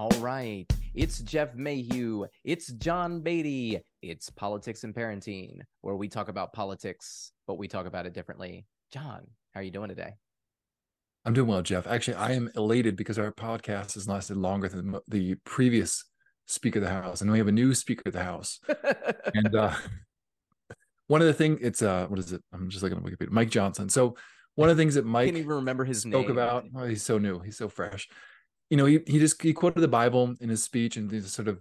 All right. It's Jeff Mayhew. It's John Beatty. It's Politics and Parenting, where we talk about politics, but we talk about it differently. John, how are you doing today? I'm doing well, Jeff. Actually, I am elated because our podcast has lasted longer than the previous Speaker of the House, and we have a new Speaker of the House. and uh, one of the things it's uh, what is it? I'm just looking at Wikipedia. Mike Johnson. So one of the things that Mike can't even remember his spoke name. about. Oh, he's so new. He's so fresh you know, he, he just he quoted the Bible in his speech and this sort of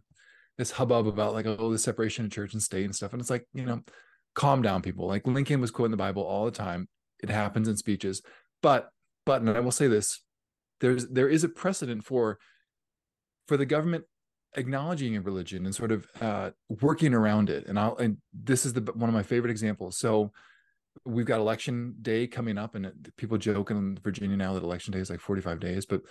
this hubbub about like oh the separation of church and state and stuff. And it's like, you know, calm down, people. Like Lincoln was quoting the Bible all the time. It happens in speeches. But but and I will say this, there's there is a precedent for for the government acknowledging a religion and sort of uh, working around it. And I'll and this is the one of my favorite examples. So we've got election day coming up, and people joke in Virginia now that election day is like 45 days, but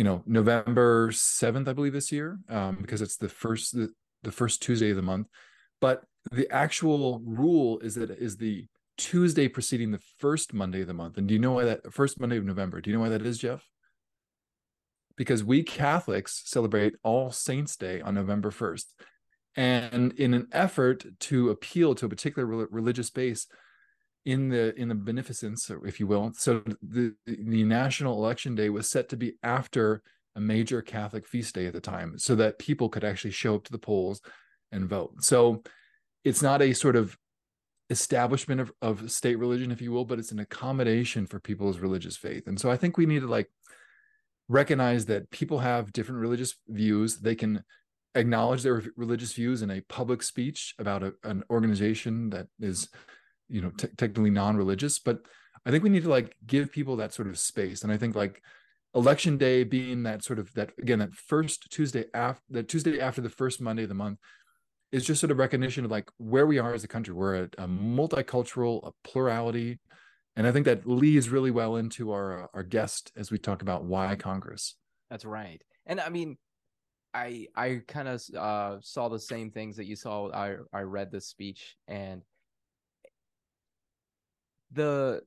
you know November 7th I believe this year um, because it's the first the, the first Tuesday of the month. But the actual rule is that is the Tuesday preceding the first Monday of the month. And do you know why that first Monday of November? Do you know why that is Jeff? Because we Catholics celebrate All Saints Day on November 1st and in an effort to appeal to a particular religious base in the in the beneficence, if you will. So the the national election day was set to be after a major Catholic feast day at the time, so that people could actually show up to the polls and vote. So it's not a sort of establishment of, of state religion, if you will, but it's an accommodation for people's religious faith. And so I think we need to like recognize that people have different religious views. They can acknowledge their religious views in a public speech about a, an organization that is you know t- technically non-religious but i think we need to like give people that sort of space. And i think like election day being that sort of that again that first tuesday after that tuesday after the first monday of the month is just sort of recognition of like where we are as a country. We're a, a multicultural a plurality and i think that leads really well into our our guest as we talk about why congress. That's right. And i mean i i kind of uh, saw the same things that you saw. I i read this speech and the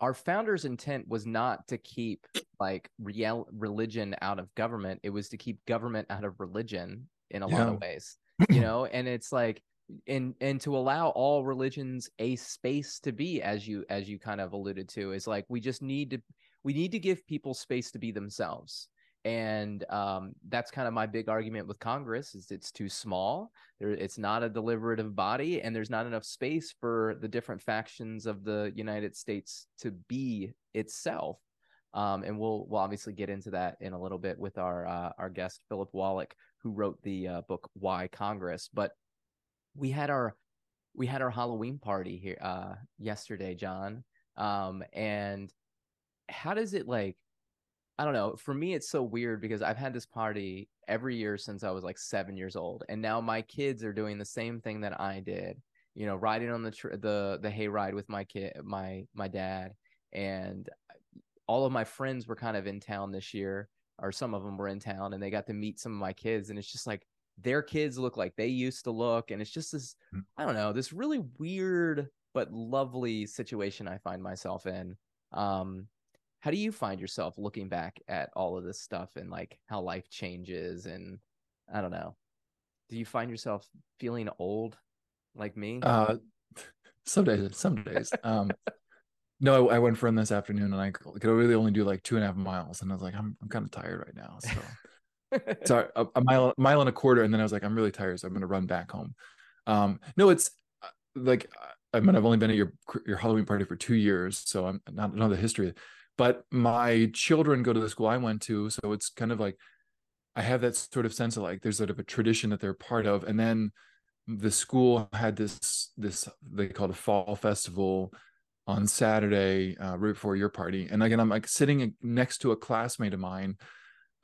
our founders intent was not to keep like real religion out of government. It was to keep government out of religion in a yeah. lot of ways you know? And it's like and and to allow all religions a space to be as you as you kind of alluded to is like we just need to we need to give people space to be themselves and um, that's kind of my big argument with congress is it's too small. There it's not a deliberative body and there's not enough space for the different factions of the united states to be itself. Um, and we'll we'll obviously get into that in a little bit with our uh, our guest philip wallach who wrote the uh, book why congress. But we had our we had our halloween party here uh, yesterday john. Um, and how does it like I don't know. For me, it's so weird because I've had this party every year since I was like seven years old, and now my kids are doing the same thing that I did. You know, riding on the tr- the the hayride with my kid, my my dad, and all of my friends were kind of in town this year, or some of them were in town, and they got to meet some of my kids, and it's just like their kids look like they used to look, and it's just this mm. I don't know this really weird but lovely situation I find myself in. Um, how do you find yourself looking back at all of this stuff and like how life changes and i don't know. Do you find yourself feeling old like me? Uh some days some days. Um no I, I, went for him this afternoon and i could really only do like two and a half miles and i was like i'm, I'm kind of tired right now so. Sorry a, a mile mile and a quarter and then i was like i'm really tired so i'm going to run back home. Um no it's uh, like i mean i've only been at your your halloween party for two years so i'm not know the history but my children go to the school I went to, so it's kind of like I have that sort of sense of like there's sort of a tradition that they're part of, and then the school had this this they called a fall festival on Saturday uh, right before your party, and again I'm like sitting next to a classmate of mine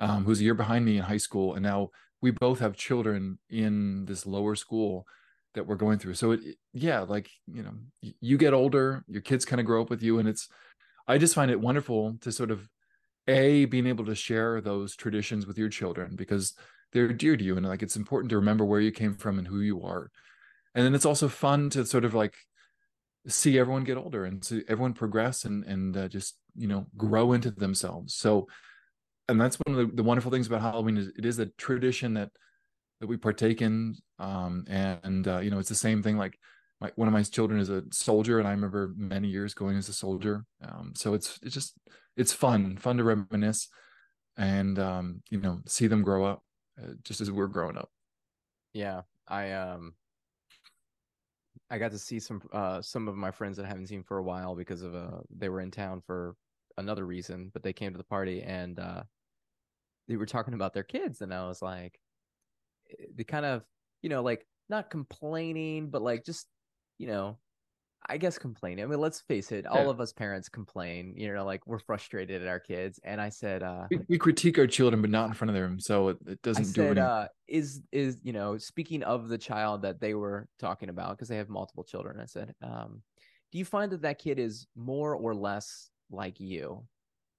um, who's a year behind me in high school, and now we both have children in this lower school that we're going through. So it, yeah, like you know, you get older, your kids kind of grow up with you, and it's I just find it wonderful to sort of a being able to share those traditions with your children because they're dear to you and like it's important to remember where you came from and who you are. And then it's also fun to sort of like see everyone get older and see everyone progress and and uh, just you know grow into themselves. So and that's one of the, the wonderful things about Halloween is it is a tradition that that we partake in. Um, and uh, you know, it's the same thing. Like my, one of my children is a soldier, and I remember many years going as a soldier. Um, so it's it's just it's fun, fun to reminisce, and um, you know, see them grow up, uh, just as we're growing up. Yeah, I um, I got to see some uh some of my friends that I haven't seen for a while because of uh they were in town for another reason, but they came to the party and uh they were talking about their kids, and I was like, eh, they kind of you know like not complaining, but like just you know I guess complaining. I mean, let's face it, all of us parents complain, you know, like we're frustrated at our kids. And I said, uh we, we critique our children, but not in front of them. So it, it doesn't I do anything. Uh, is is you know, speaking of the child that they were talking about, because they have multiple children, I said, um, do you find that that kid is more or less like you?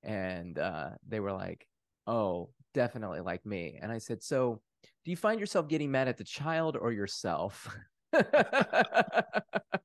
And uh they were like, Oh, definitely like me. And I said, So do you find yourself getting mad at the child or yourself?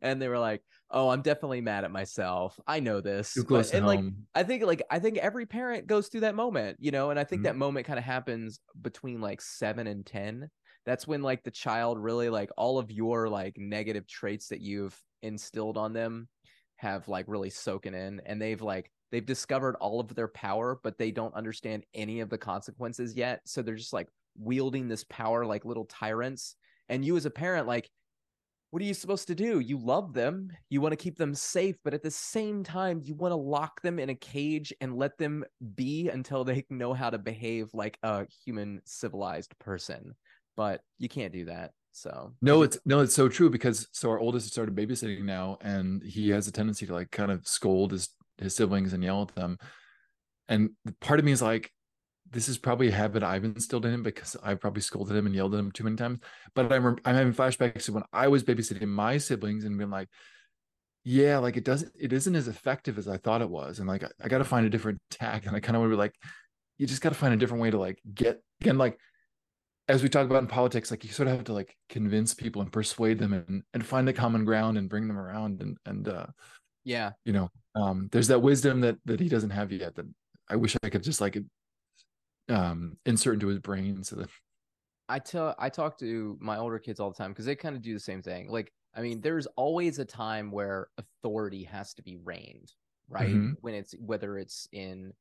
and they were like, "Oh, I'm definitely mad at myself. I know this." Too close but, and home. like, I think like I think every parent goes through that moment, you know, and I think Mhm. that moment kind of happens between like seven and ten. That's when like the child really like all of your like negative traits that you've instilled on them have like really soaking in, and they've like they've discovered all of their power, but they don't understand any of the consequences yet. So they're just like wielding this power like little tyrants. And you as a parent, like what are you supposed to do? You love them, you want to keep them safe, but at the same time, you want to lock them in a cage and let them be until they know how to behave like a human civilized person. But you can't do that. So No, it's no, it's so true because so our oldest started babysitting now, and he has a tendency to like kind of scold his his siblings and yell at them. And part of me is like, this is probably a habit I've instilled in him because I've probably scolded him and yelled at him too many times. But I'm I'm having flashbacks to when I was babysitting my siblings and being like, yeah, like it doesn't it isn't as effective as I thought it was. And like I, I got to find a different tack. And I kind of want to be like, you just got to find a different way to like get again, like as we talk about in politics, like you sort of have to like convince people and persuade them and and find a common ground and bring them around and and uh yeah, you know, um there's that wisdom that that he doesn't have yet that I wish I could just like um insert into his brain so that I tell I talk to my older kids all the time because they kind of do the same thing. Like, I mean, there's always a time where authority has to be reigned, right? Mhm. When it's whether it's in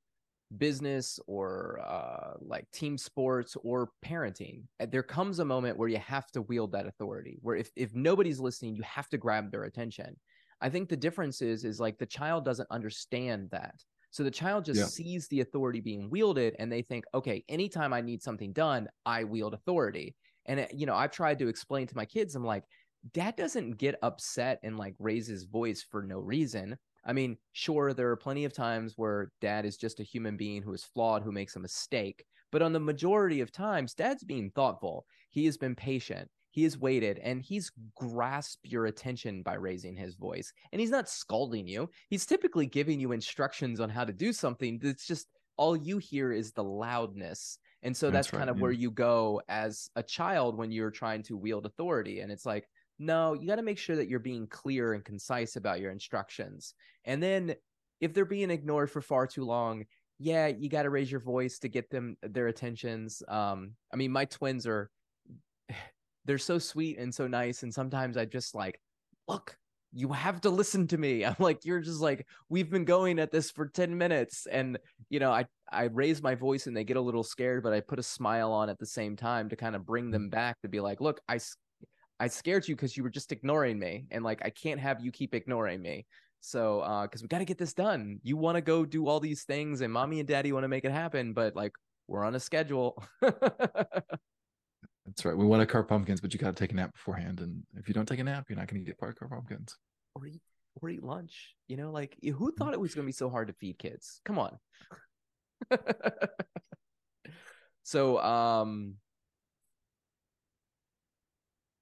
business or uh, like team sports or parenting, uh, there comes a moment where you have to wield that authority. Where if if nobody's listening, you have to grab their attention. I think the difference is is like the child doesn't understand that. So the child just Yeah. sees the authority being wielded and they think, okay, anytime I need something done, I wield authority. And, it, you know, I've tried to explain to my kids, I'm like, dad doesn't get upset and like raise his voice for no reason. I mean, sure, there are plenty of times where dad is just a human being who is flawed, who makes a mistake. But on the majority of times, dad's being thoughtful. He has been patient. He has waited and he's grasped your attention by raising his voice. And he's not scolding you. He's typically giving you instructions on how to do something. That's just all you hear is the loudness. And so that's, That's right, kind of yeah. where you go as a child when you're trying to wield authority. And it's like, no, you got to make sure that you're being clear and concise about your instructions. And then if they're being ignored for far too long, yeah, you got to raise your voice to get them their attentions. Um, I mean, my twins are they're so sweet and so nice, and sometimes I just like, look, you have to listen to me. I'm like, you're just like, we've been going at this for 10 minutes. And, you know, I, I raise my voice and they get a little scared, but I put a smile on at the same time to kind of bring them back to be like, look, I, I scared you because you were just ignoring me. And like, I can't have you keep ignoring me. So, uh, cause we got to get this done. You want to go do all these things and mommy and daddy want to make it happen, but like, we're on a schedule. that's right. We want to carve pumpkins, but you got to take a nap beforehand. And if you don't take a nap, you're not going to get part carved pumpkins. or eat or eat lunch. You know, like who thought it was going to be so hard to feed kids? Come on. so, um,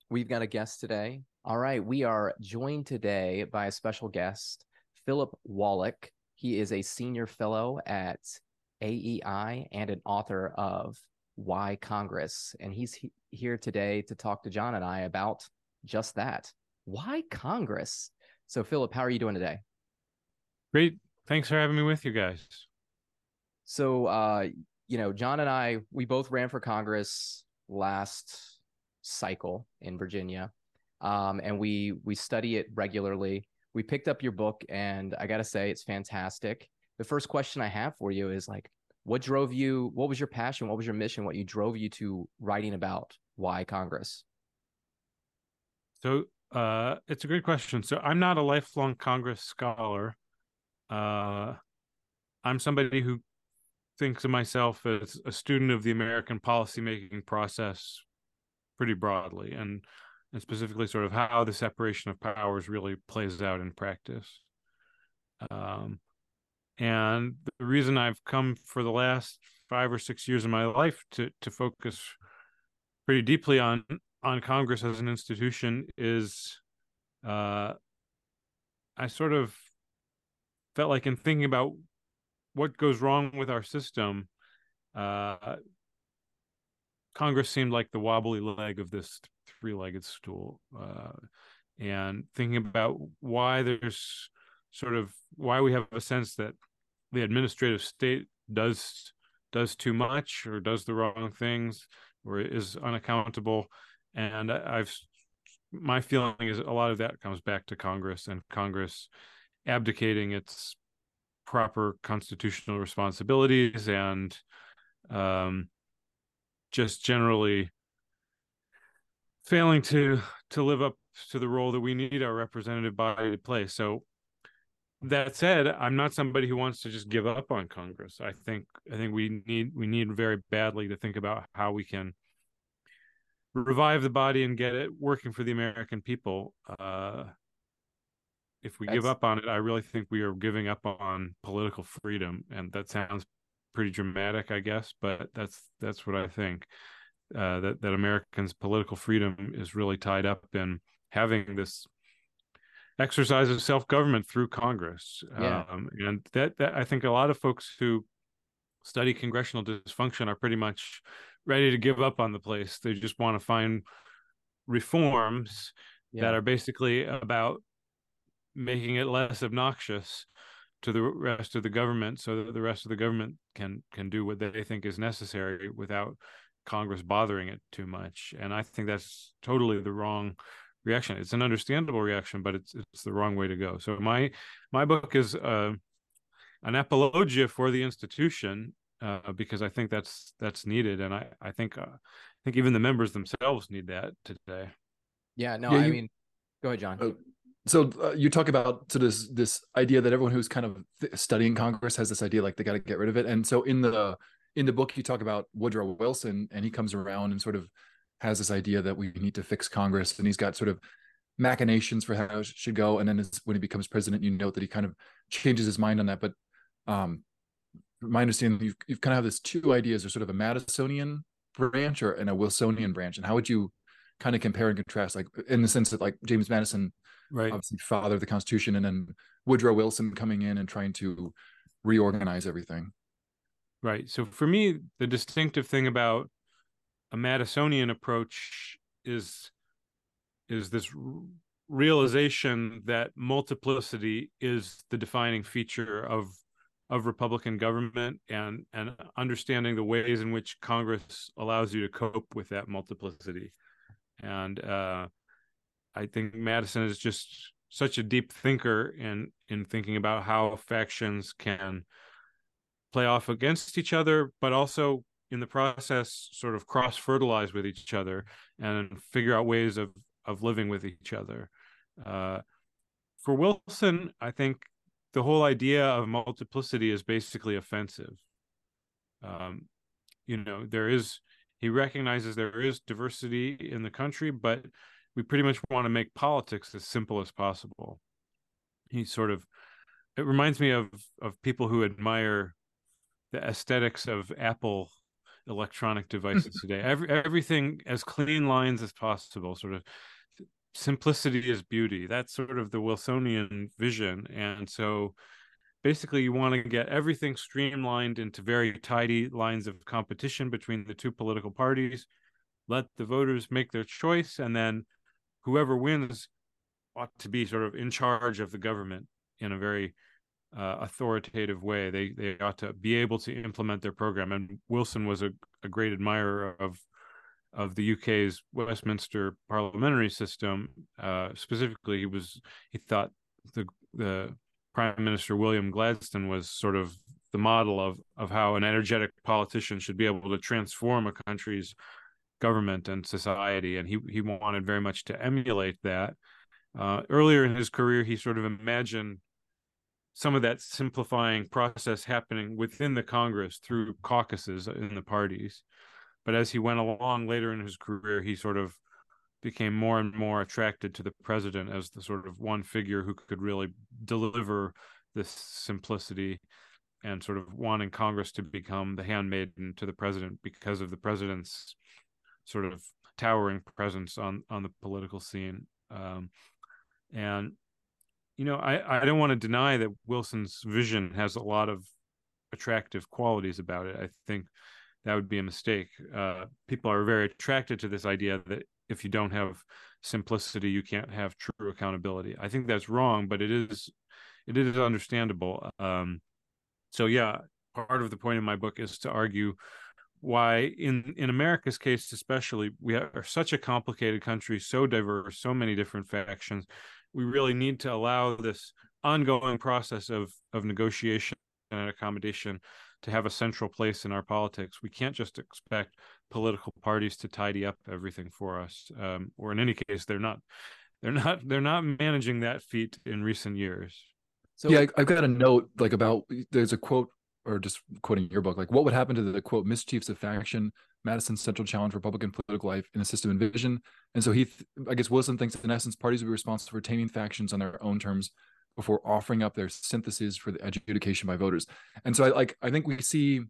we've got a guest today. All right, we are joined today by a special guest, Philip Wallach. He is a senior fellow at AEI and an author of Why Congress, and he's he- here today to talk to John and I about just that. Why Congress? So, Philip, how are you doing today? Great. Thanks for having me with you guys. So, uh, you know, John and I, we both ran for Congress last cycle in Virginia, um, and we we study it regularly. We picked up your book, and I got to say, it's fantastic. The first question I have for you is like, what drove you? What was your passion? What was your mission? What you drove you to writing about why Congress? So uh, it's a great question. So I'm not a lifelong Congress scholar. Uh, I'm somebody who thinks of myself as a student of the American policymaking process pretty broadly and and specifically sort of how the separation of powers really plays out in practice. Um, and the reason I've come for the last five or six years of my life to to focus pretty deeply on on Congress as an institution is uh, I sort of felt like in thinking about what goes wrong with our system, uh, Congress seemed like the wobbly leg of this three-legged stool, uh, and thinking about why there's sort of why we have a sense that the administrative state does does too much or does the wrong things or is unaccountable. And i've my feeling is a lot of that comes back to congress and congress abdicating its proper constitutional responsibilities and um, just generally failing to to live up to the role that we need our representative body to play. So that said i'm not somebody who wants to just give up on congress. I think i think we need we need very badly to think about how we can revive the body and get it working for the american people. Uh if we That's... give up on it i really think we are giving up on political freedom and that sounds pretty dramatic i guess but that's that's what i think. Uh that that americans political freedom is really tied up in having this exercise of self government through Congress. Yeah. Um, and that, that I think a lot of folks who study congressional dysfunction are pretty much ready to give up on the place. They just want to find reforms yeah. that are basically about making it less obnoxious to the rest of the government so that the rest of the government can can do what they think is necessary without congress bothering it too much and i think that's totally the wrong reaction. It's an understandable reaction, but it's it's the wrong way to go. So my my book is uh, an apologia for the institution uh, because I think that's that's needed, and I I think uh, I think even the members themselves need that today. Yeah, no, yeah, I you, mean, go ahead, John. Uh, so uh, you talk about so this this idea that everyone who's kind of studying Congress has this idea like they got to get rid of it, and so in the in the book you talk about Woodrow Wilson, and he comes around and sort of has this idea that we need to fix Congress, and he's got sort of machinations for how it should go. And then when he becomes president, you note that he kind of changes his mind on that. But um, my understanding, you've, you've kind of have this two ideas: or sort of a Madisonian branch or and a Wilsonian branch. And how would you kind of compare and contrast, like in the sense that like James Madison, right, obviously father of the Constitution, and then Woodrow Wilson coming in and trying to reorganize everything. Right. So for me, the distinctive thing about a Madisonian approach is is this realization that multiplicity is the defining feature of of Republican government and and understanding the ways in which Congress allows you to cope with that multiplicity. And uh, I think Madison is just such a deep thinker in in thinking about how factions can play off against each other, but also in the process sort of cross fertilize with each other and figure out ways of of living with each other. Uh, for wilson i think the whole idea of multiplicity is basically offensive. Um, you know there is he recognizes there is diversity in the country but we pretty much want to make politics as simple as possible. He sort of it reminds me of of people who admire the aesthetics of apple electronic devices today. Every everything as clean lines as possible, sort of simplicity is beauty. That's sort of the Wilsonian vision. And so basically you want to get everything streamlined into very tidy lines of competition between the two political parties. Let the voters make their choice and then whoever wins ought to be sort of in charge of the government in a very uh, authoritative way. They they ought to be able to implement their program. And Wilson was a, a great admirer of of the UK's Westminster parliamentary system. Uh, specifically, he was he thought the the Prime Minister William Gladstone was sort of the model of of how an energetic politician should be able to transform a country's government and society, and he he wanted very much to emulate that. Uh, earlier in his career, he sort of imagined some of that simplifying process happening within the Congress through caucuses in the parties. But as he went along later in his career, he sort of became more and more attracted to the president as the sort of one figure who could really deliver this simplicity and sort of wanting Congress to become the handmaiden to the president because of the president's sort of towering presence on on the political scene. Um, and you know, I I don't want to deny that Wilson's vision has a lot of attractive qualities about it. I think that would be a mistake. Uh, people are very attracted to this idea that if you don't have simplicity, you can't have true accountability. I think that's wrong, but it is it is understandable. Um, so yeah, part of the point of my book is to argue why in in America's case especially we are such a complicated country so diverse so many different factions we really need to allow this ongoing process of of negotiation and accommodation to have a central place in our politics. We can't just expect political parties to tidy up everything for us um, or in any case they're not they're not they're not managing that feat in recent years. So yeah I, i've got a note like about there's a quote or just quoting your book, like what would happen to the quote mischiefs of faction, Madison's central challenge for Republican political life in a system and vision. And so he, th- I guess Wilson thinks in essence, parties would be responsible for taming factions on their own terms before offering up their syntheses for the adjudication by voters. And so I like, I think we see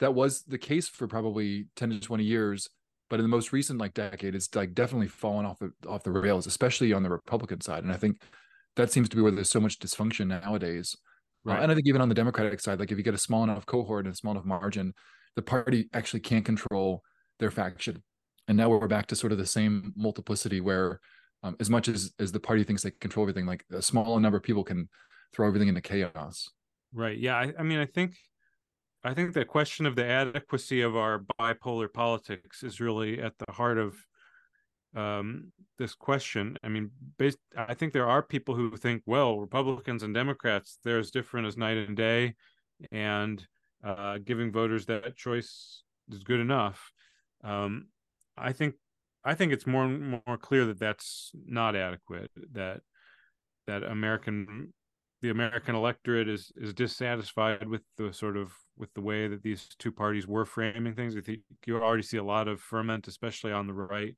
that was the case for probably 10 to 20 years. But in the most recent like decade, it's like definitely fallen off the off the rails, especially on the Republican side. And I think that seems to be where there's so much dysfunction nowadays Right. Uh, and I think even on the Democratic side, like if you get a small enough cohort and a small enough margin, the party actually can't control their faction. And now we're back to sort of the same multiplicity where, um, as much as as the party thinks they control everything, like a small number of people can throw everything into chaos. Right. Yeah. I, I mean, I think, I think the question of the adequacy of our bipolar politics is really at the heart of um, this question. I mean, based, I think there are people who think, well, Republicans and Democrats, they're as different as night and day, and uh, giving voters that choice is good enough. Um, I think, I think it's more and more clear that that's not adequate. That that American, the American electorate is is dissatisfied with the sort of with the way that these two parties were framing things. I think you already see a lot of ferment, especially on the right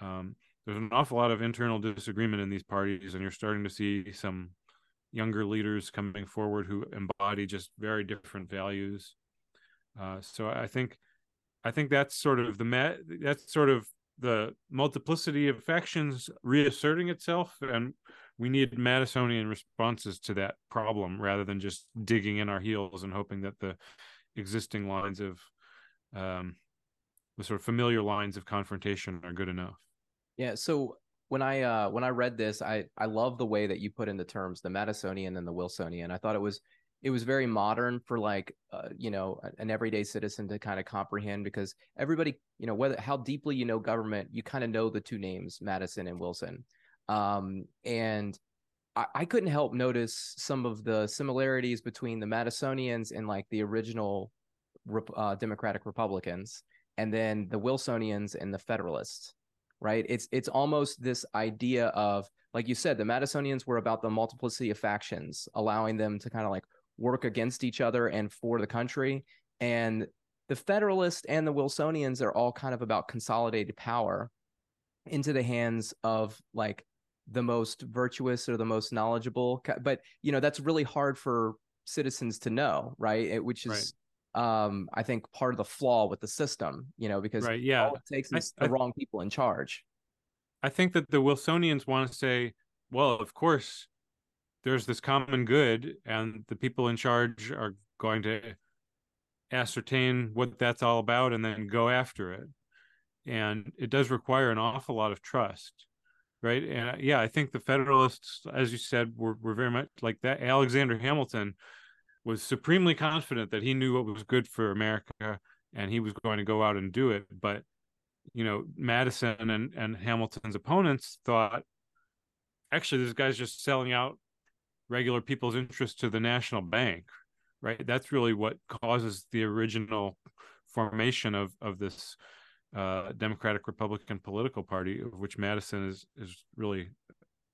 um, there's an awful lot of internal disagreement in these parties, and you're starting to see some younger leaders coming forward who embody just very different values. Uh, so I think, I think that's sort of the met that's sort of the multiplicity of factions reasserting itself, and we need Madisonian responses to that problem rather than just digging in our heels and hoping that the existing lines of um, the sort of familiar lines of confrontation are good enough. Yeah. So when I uh when I read this, I I love the way that you put in the terms the Madisonian and the Wilsonian. I thought it was it was very modern for like uh, you know an everyday citizen to kind of comprehend because everybody you know whether how deeply you know government you kind of know the two names Madison and Wilson um, and I, I, couldn't help notice some of the similarities between the Madisonians and like the original uh, Democratic Republicans and then the Wilsonians and the Federalists right? It's it's almost this idea of like you said, the Madisonians were about the multiplicity of factions, allowing them to kind of like work against each other and for the country. And the Federalists and the Wilsonians are all kind of about consolidated power into the hands of like the most virtuous or the most knowledgeable. But you know that's really hard for citizens to know, right? It, which is right um i think part of the flaw with the system you know because right, yeah all it takes is I, the I, wrong people in charge i think that the wilsonians want to say well of course there's this common good and the people in charge are going to ascertain what that's all about and then go after it and it does require an awful lot of trust right? And uh, yeah, I think the Federalists, as you said, were were very much like that. Alexander Hamilton was supremely confident that he knew what was good for America, and he was going to go out and do it. But you know, Madison and and Hamilton's opponents thought, actually, this guy's just selling out regular people's interest to the national bank, right? That's really what causes the original formation of of this uh, Democratic Republican political party, of which Madison is is really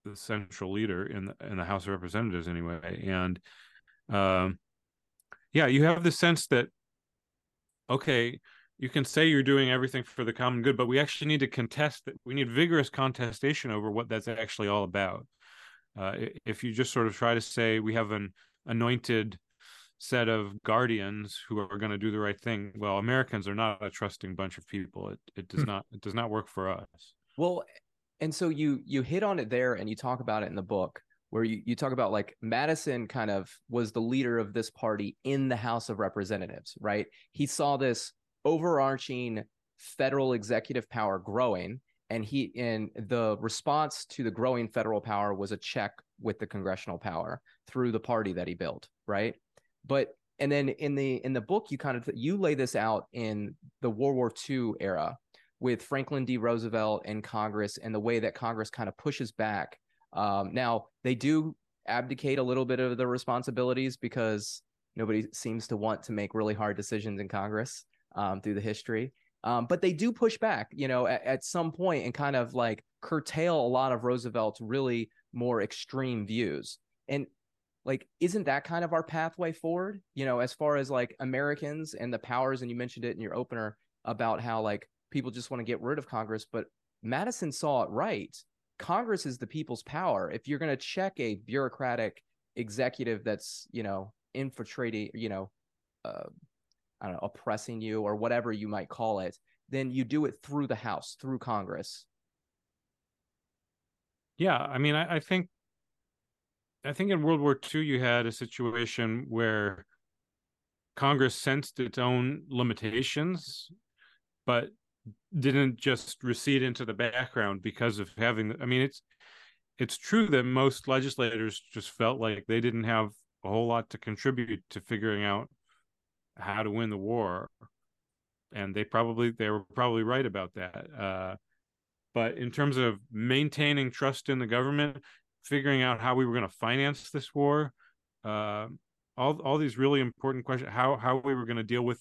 the central leader in the, in the House of Representatives, anyway. And um, yeah, you have the sense that okay, you can say you're doing everything for the common good, but we actually need to contest that. We need vigorous contestation over what that's actually all about. Uh, if you just sort of try to say we have an anointed set of guardians who are going to do the right thing well americans are not a trusting bunch of people it it does hmm. not it does not work for us well and so you you hit on it there and you talk about it in the book where you, you talk about like madison kind of was the leader of this party in the house of representatives right? He saw this overarching federal executive power growing and he in the response to the growing federal power was a check with the congressional power through the party that he built right? But and then in the in the book you kind of you lay this out in the world war ii era with franklin d. Roosevelt and congress and the way that congress kind of pushes back um, now they do abdicate a little bit of the responsibilities because nobody seems to want to make really hard decisions in congress um, through the history. Um, but they do push back you know at, at some point and kind of like curtail a lot of roosevelt's really more extreme views. And like isn't that kind of our pathway forward? You know as far as like americans and the powers and you mentioned it in your opener about how like people just want to get rid of congress but madison saw it right congress is the people's power. If you're going to check a bureaucratic executive that's you know infiltrating you know uh, i don't know oppressing you or whatever you might call it then you do it through the house through congress. Yeah i mean I, I think I think in World War II you had a situation where Congress sensed its own limitations, but didn't just recede into the background because of having. I mean, it's it's true that most legislators just felt like they didn't have a whole lot to contribute to figuring out how to win the war, and they probably they were probably right about that. Uh, but in terms of maintaining trust in the government figuring out how we were going to finance this war, uh, all all these really important questions. How how we were going to deal with,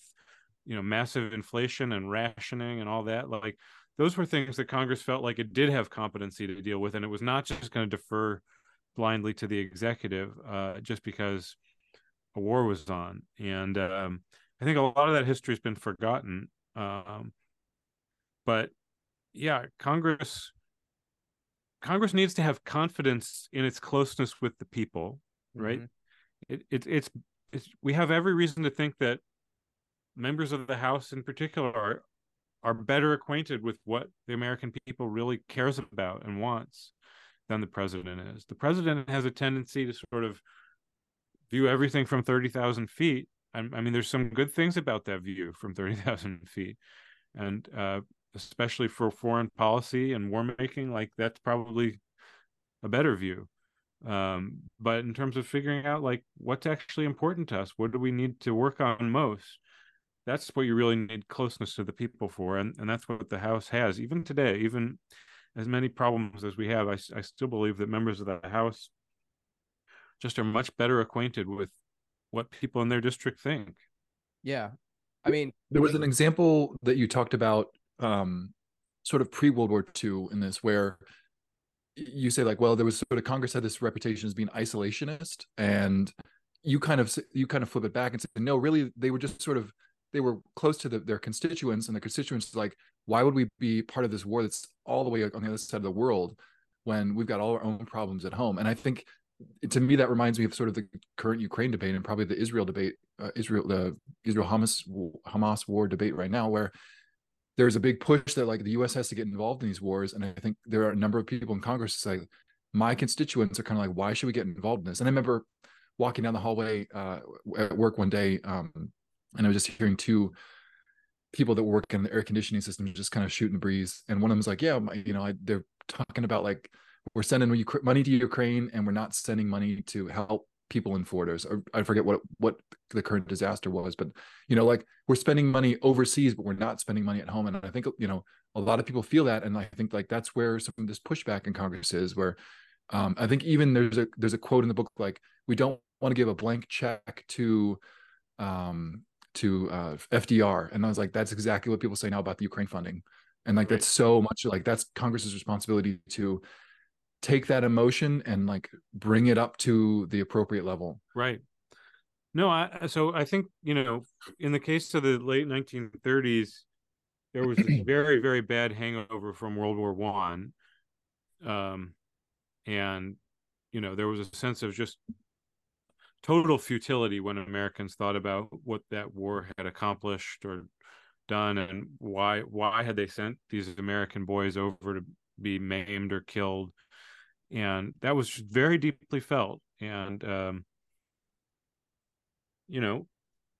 you know, massive inflation and rationing and all that. Like those were things that Congress felt like it did have competency to deal with, and it was not just going to defer blindly to the executive uh, just because a war was on. And um, I think a lot of that history has been forgotten. Um, but yeah, Congress Congress needs to have confidence in its closeness with the people, right? Mm-hmm. It, it, it's it's we have every reason to think that members of the House, in particular, are are better acquainted with what the American people really cares about and wants than the president is. The president has a tendency to sort of view everything from thirty thousand feet. I, mean, there's some good things about that view from thirty thousand feet, and uh, especially for foreign policy and war making, like that's probably a better view. Um, but in terms of figuring out like what's actually important to us, what do we need to work on most? That's what you really need closeness to the people for, and and that's what the House has. Even today, even as many problems as we have, I, I still believe that members of the House just are much better acquainted with what people in their district think. Yeah. I mean, there was an example that you talked about um, sort of pre World War II in this, where you say like, well, there was sort of Congress had this reputation as being isolationist, and you kind of you kind of flip it back and say, no, really, they were just sort of they were close to the, their constituents, and the constituents like, why would we be part of this war that's all the way on the other side of the world when we've got all our own problems at home? And I think to me that reminds me of sort of the current Ukraine debate and probably the Israel debate, uh, Israel the Israel Hamas Hamas war debate right now, where there's a big push that like the U.S. has to get involved in these wars, and I think there are a number of people in Congress who say, my constituents are kind of like, why should we get involved in this? And I remember walking down the hallway uh, at work one day, um, and I was just hearing two people that work in the air conditioning system just kind of shooting the breeze. And one of them them's like, yeah, my, you know, I, they're talking about like we're sending money to Ukraine and we're not sending money to help people in Florida. Or I forget what what the current disaster was, but you know, like we're spending money overseas, but we're not spending money at home. And I think you know a lot of people feel that, and I think like that's where some of this pushback in Congress is. Where um, I think even there's a there's a quote in the book like we don't want to give a blank check to um, to uh, FDR, and I was like, that's exactly what people say now about the Ukraine funding, and like right. that's so much like that's Congress's responsibility to take that emotion and like bring it up to the appropriate level. Right. No, I so I think you know in the case of the late 1930s, there was a very very bad hangover from World War One, um, and you know there was a sense of just total futility when Americans thought about what that war had accomplished or done and why why had they sent these American boys over to be maimed or killed. And that was very deeply felt. And um, you know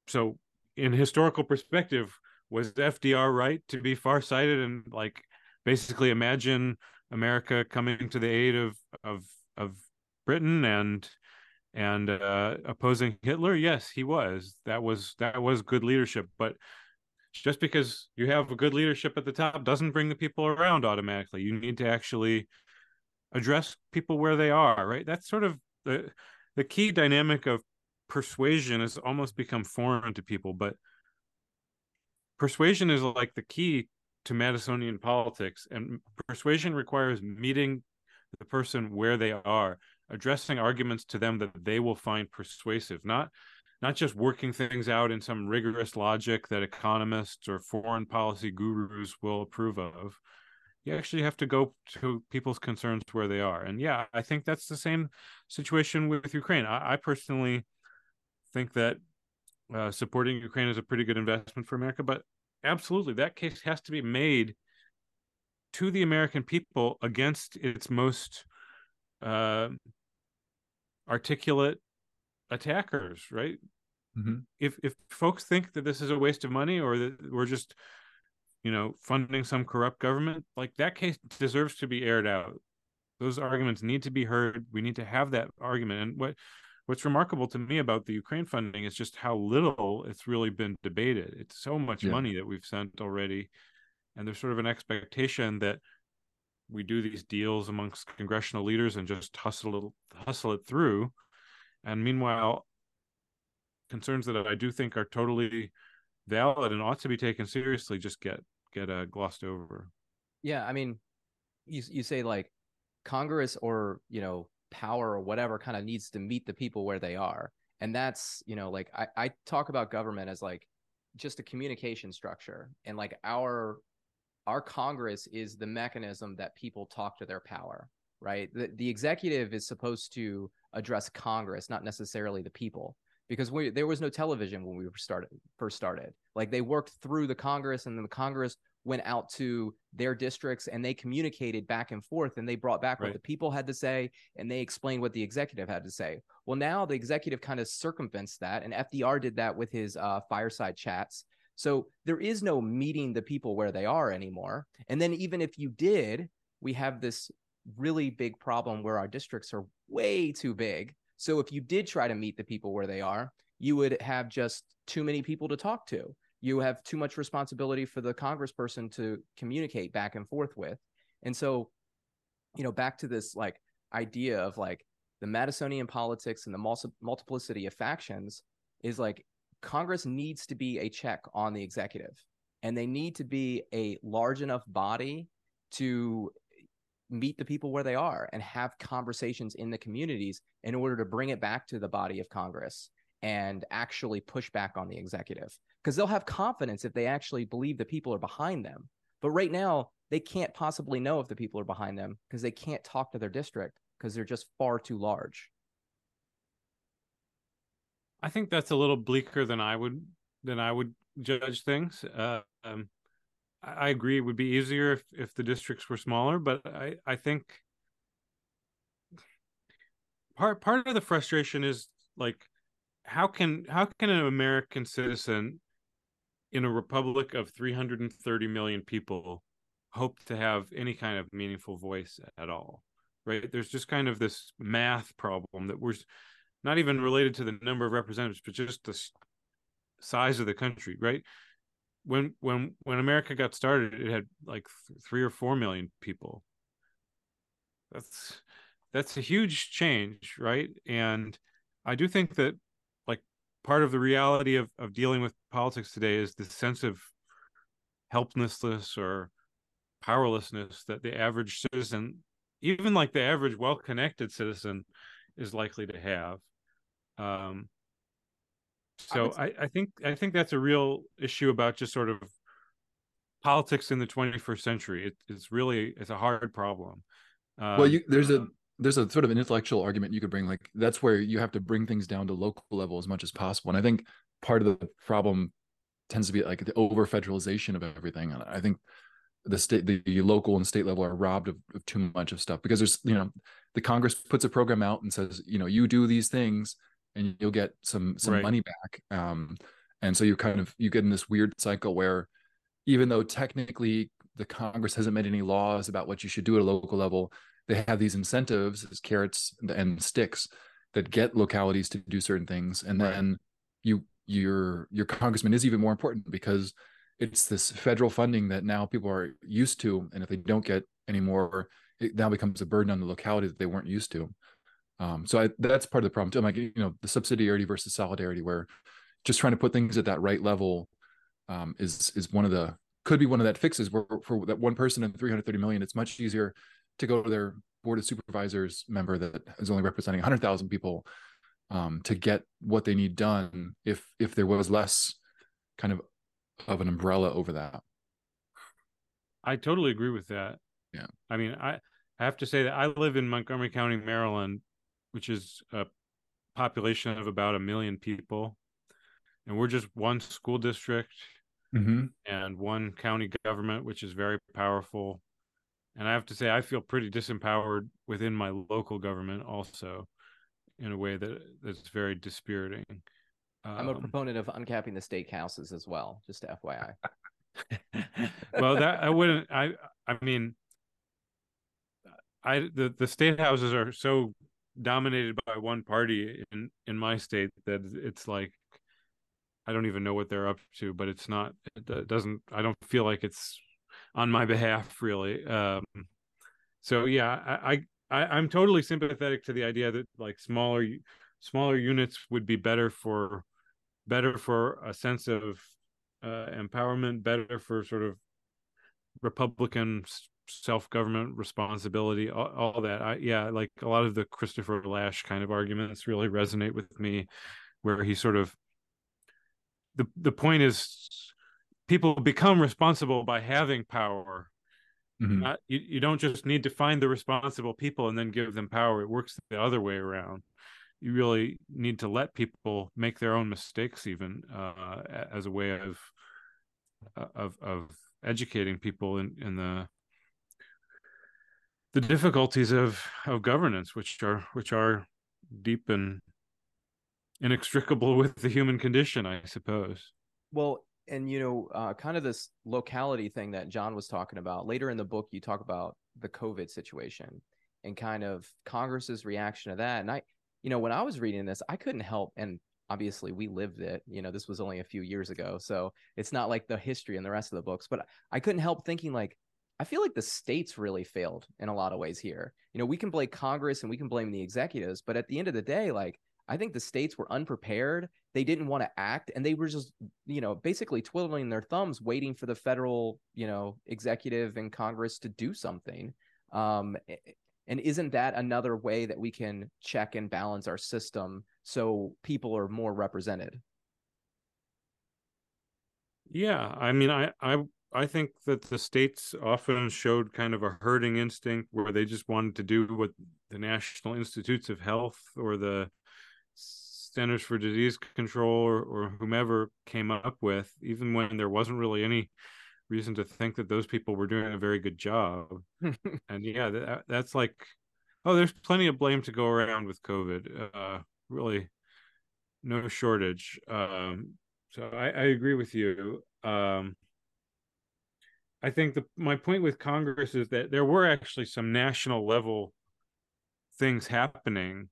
so in historical perspective was FDR right to be farsighted and like basically imagine America coming to the aid of of of Britain and and uh, opposing Hitler. Yes, he was. That was that was good leadership. But just because you have a good leadership at the top doesn't bring the people around automatically. You need to actually address people where they are. Right. That's sort of the the key dynamic of persuasion has almost become foreign to people, but persuasion is like the key to Madisonian politics, and persuasion requires meeting the person where they are addressing arguments to them that they will find persuasive not not just working things out in some rigorous logic that economists or foreign policy gurus will approve of. You actually have to go to people's concerns where they are. And yeah i think that's the same situation with ukraine. I, I personally think that uh, supporting ukraine is a pretty good investment for america but absolutely that case has to be made to the american people against its most uh, articulate attackers, right? Mm-hmm. If if folks think that this is a waste of money or that we're just, you know, funding some corrupt government, like that case deserves to be aired out. Those arguments need to be heard. We need to have that argument. And what what's remarkable to me about the Ukraine funding is just how little it's really been debated. It's so much yeah. money that we've sent already, and there's sort of an expectation that we do these deals amongst congressional leaders and just hustle it, hustle it through. And meanwhile, concerns that I do think are totally valid and ought to be taken seriously just get get uh, glossed over. Yeah, I mean, you you say like Congress or you know power or whatever kind of needs to meet the people where they are, and that's you know like I I talk about government as like just a communication structure and like our our Congress is the mechanism that people talk to their power, right? The, the executive is supposed to address Congress, not necessarily the people, because we, there was no television when we started first started. Like they worked through the Congress, and then the Congress went out to their districts and they communicated back and forth and they brought back right. what the people had to say and they explained what the executive had to say. Well, now the executive kind of circumvents that, and FDR did that with his uh, fireside chats so there is no meeting the people where they are anymore. And then even if you did, we have this really big problem where our districts are way too big. So if you did try to meet the people where they are, you would have just too many people to talk to. You have too much responsibility for the congressperson to communicate back and forth with. And so, you know, back to this like idea of like the Madisonian politics and the multiplicity of factions is like Congress needs to be a check on the executive, and they need to be a large enough body to meet the people where they are and have conversations in the communities in order to bring it back to the body of Congress and actually push back on the executive because they'll have confidence if they actually believe the people are behind them. But right now, they can't possibly know if the people are behind them because they can't talk to their district because they're just far too large. I think that's a little bleaker than I would than I would judge things. Uh, um, I agree it would be easier if, if the districts were smaller, but I, I think part part of the frustration is like how can how can an American citizen in a republic of 330 million people hope to have any kind of meaningful voice at all right there's just kind of this math problem that we're not even related to the number of representatives but just the size of the country right? When when when america got started it had like three or four million people. That's that's a huge change right? And i do think that like part of the reality of of dealing with politics today is the sense of helplessness or powerlessness that the average citizen even like the average well-connected citizen is likely to have um so I, I, think i think that's a real issue about just sort of politics in the 21st century. It, it's really it's a hard problem. Um, well you there's a there's a sort of an intellectual argument you could bring like that's where you have to bring things down to local level as much as possible. And i think part of the problem tends to be like the over federalization of everything. And i think the state the local and state level are robbed of, of, too much of stuff because there's you know the congress puts a program out and says you know you do these things and you'll get some some right. money back um and so you kind of you get in this weird cycle where even though technically the congress hasn't made any laws about what you should do at a local level they have these incentives as carrots and sticks that get localities to do certain things and right. then you your your congressman is even more important because it's this federal funding that now people are used to and if they don't get any more it now becomes a burden on the locality that they weren't used to um, so I, that's part of the problem too. I'm like, you know, the subsidiarity versus solidarity, where just trying to put things at that right level um, is is one of the could be one of that fixes. Where for that one person in 330 million, it's much easier to go to their board of supervisors member that is only representing 100,000 people um, to get what they need done. If if there was less kind of of an umbrella over that. I totally agree with that. Yeah. I mean, I, I have to say that I live in Montgomery County, Maryland, which is a population of about a million people. And we're just one school district mm-hmm. and one county government, which is very powerful. And I have to say, I feel pretty disempowered within my local government also in a way that that's very dispiriting. I'm a um, proponent of uncapping the state houses as well, just FYI. well, that I wouldn't. I I mean, I the the state houses are so dominated by one party in in my state that it's like I don't even know what they're up to, but it's not. It doesn't. I don't feel like it's on my behalf, really. Um, so yeah, I, I I'm totally sympathetic to the idea that like smaller smaller units would be better for better for a sense of uh, empowerment, better for sort of Republican self-government responsibility all, all, that. I yeah like a lot of the christopher lasch kind of arguments really resonate with me where he sort of the the point is people become responsible by having power. Mm-hmm. Not, you, you don't just need to find the responsible people and then give them power. It works the other way around. You really need to let people make their own mistakes even uh, as a way of of of educating people in in the the difficulties of of governance which are which are deep and inextricable with the human condition i suppose. Well and you know uh, kind of this locality thing that john was talking about later in the book you talk about the covid situation and kind of congress's reaction to that. And i you know when i was reading this i couldn't help and obviously we lived it you know this was only a few years ago so it's not like the history and the rest of the books but i couldn't help thinking like I feel like the states really failed in a lot of ways here. You know, we can blame Congress and we can blame the executives, but at the end of the day, like I think the states were unprepared. They didn't want to act and they were just, you know, basically twiddling their thumbs waiting for the federal, you know, executive and Congress to do something. Um, and isn't that another way that we can check and balance our system so people are more represented? Yeah, I mean, I I I think that the states often showed kind of a herding instinct where they just wanted to do what the National Institutes of Health or the Centers for Disease Control or, or whomever came up with, even when there wasn't really any reason to think that those people were doing a very good job. and yeah, that, that's like, oh, there's plenty of blame to go around with COVID. Uh, really, no shortage. Um, so I, I agree with you. um, I think the my point with Congress is that there were actually some national level things happening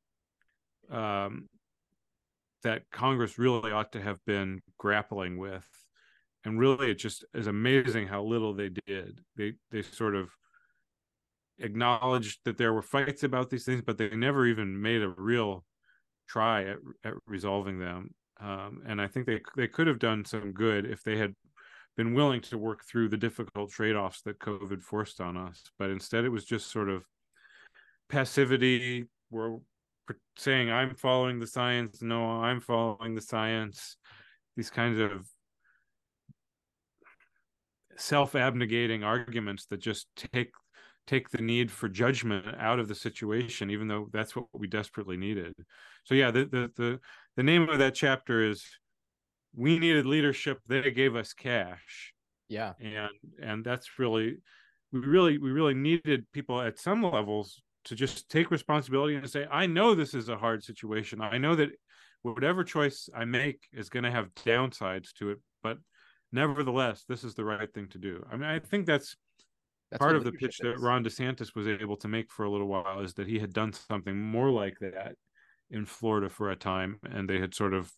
um, that Congress really ought to have been grappling with, and really it just is amazing how little they did. They they sort of acknowledged that there were fights about these things, but they never even made a real try at, at resolving them. Um, and I think they they could have done some good if they had been willing to work through the difficult trade-offs that COVID forced on us. But instead, it was just sort of passivity. We're saying I'm following the science. No, I'm following the science. These kinds of self-abnegating arguments that just take take the need for judgment out of the situation even though that's what we desperately needed so yeah the the the, the name of that chapter is we needed leadership they gave us cash. Yeah. And and that's really we really we really needed people at some levels to just take responsibility and say i know this is a hard situation. I know that whatever choice i make is going to have downsides to it but nevertheless this is the right thing to do. I mean i think that's that's part of the pitch is. that Ron DeSantis was able to make for a little while is that he had done something more like that in Florida for a time, and they had sort of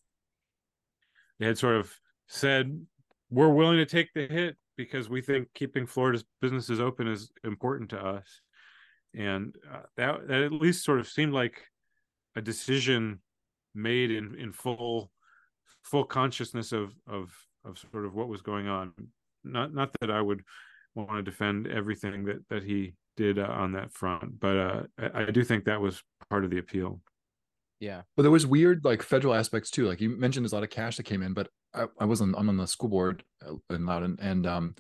had sort of said, "We're willing to take the hit because we think keeping Florida's businesses open is important to us," and uh, that that at least sort of seemed like a decision made in in full full consciousness of of of sort of what was going on. Not not that I would want to defend everything that that he did uh, on that front, but uh, I, I do think that was part of the appeal. Yeah. But there was weird like federal aspects too. Like you mentioned, there's a lot of cash that came in, but I, I was on I'm on the school board uh, in Loudoun, and um,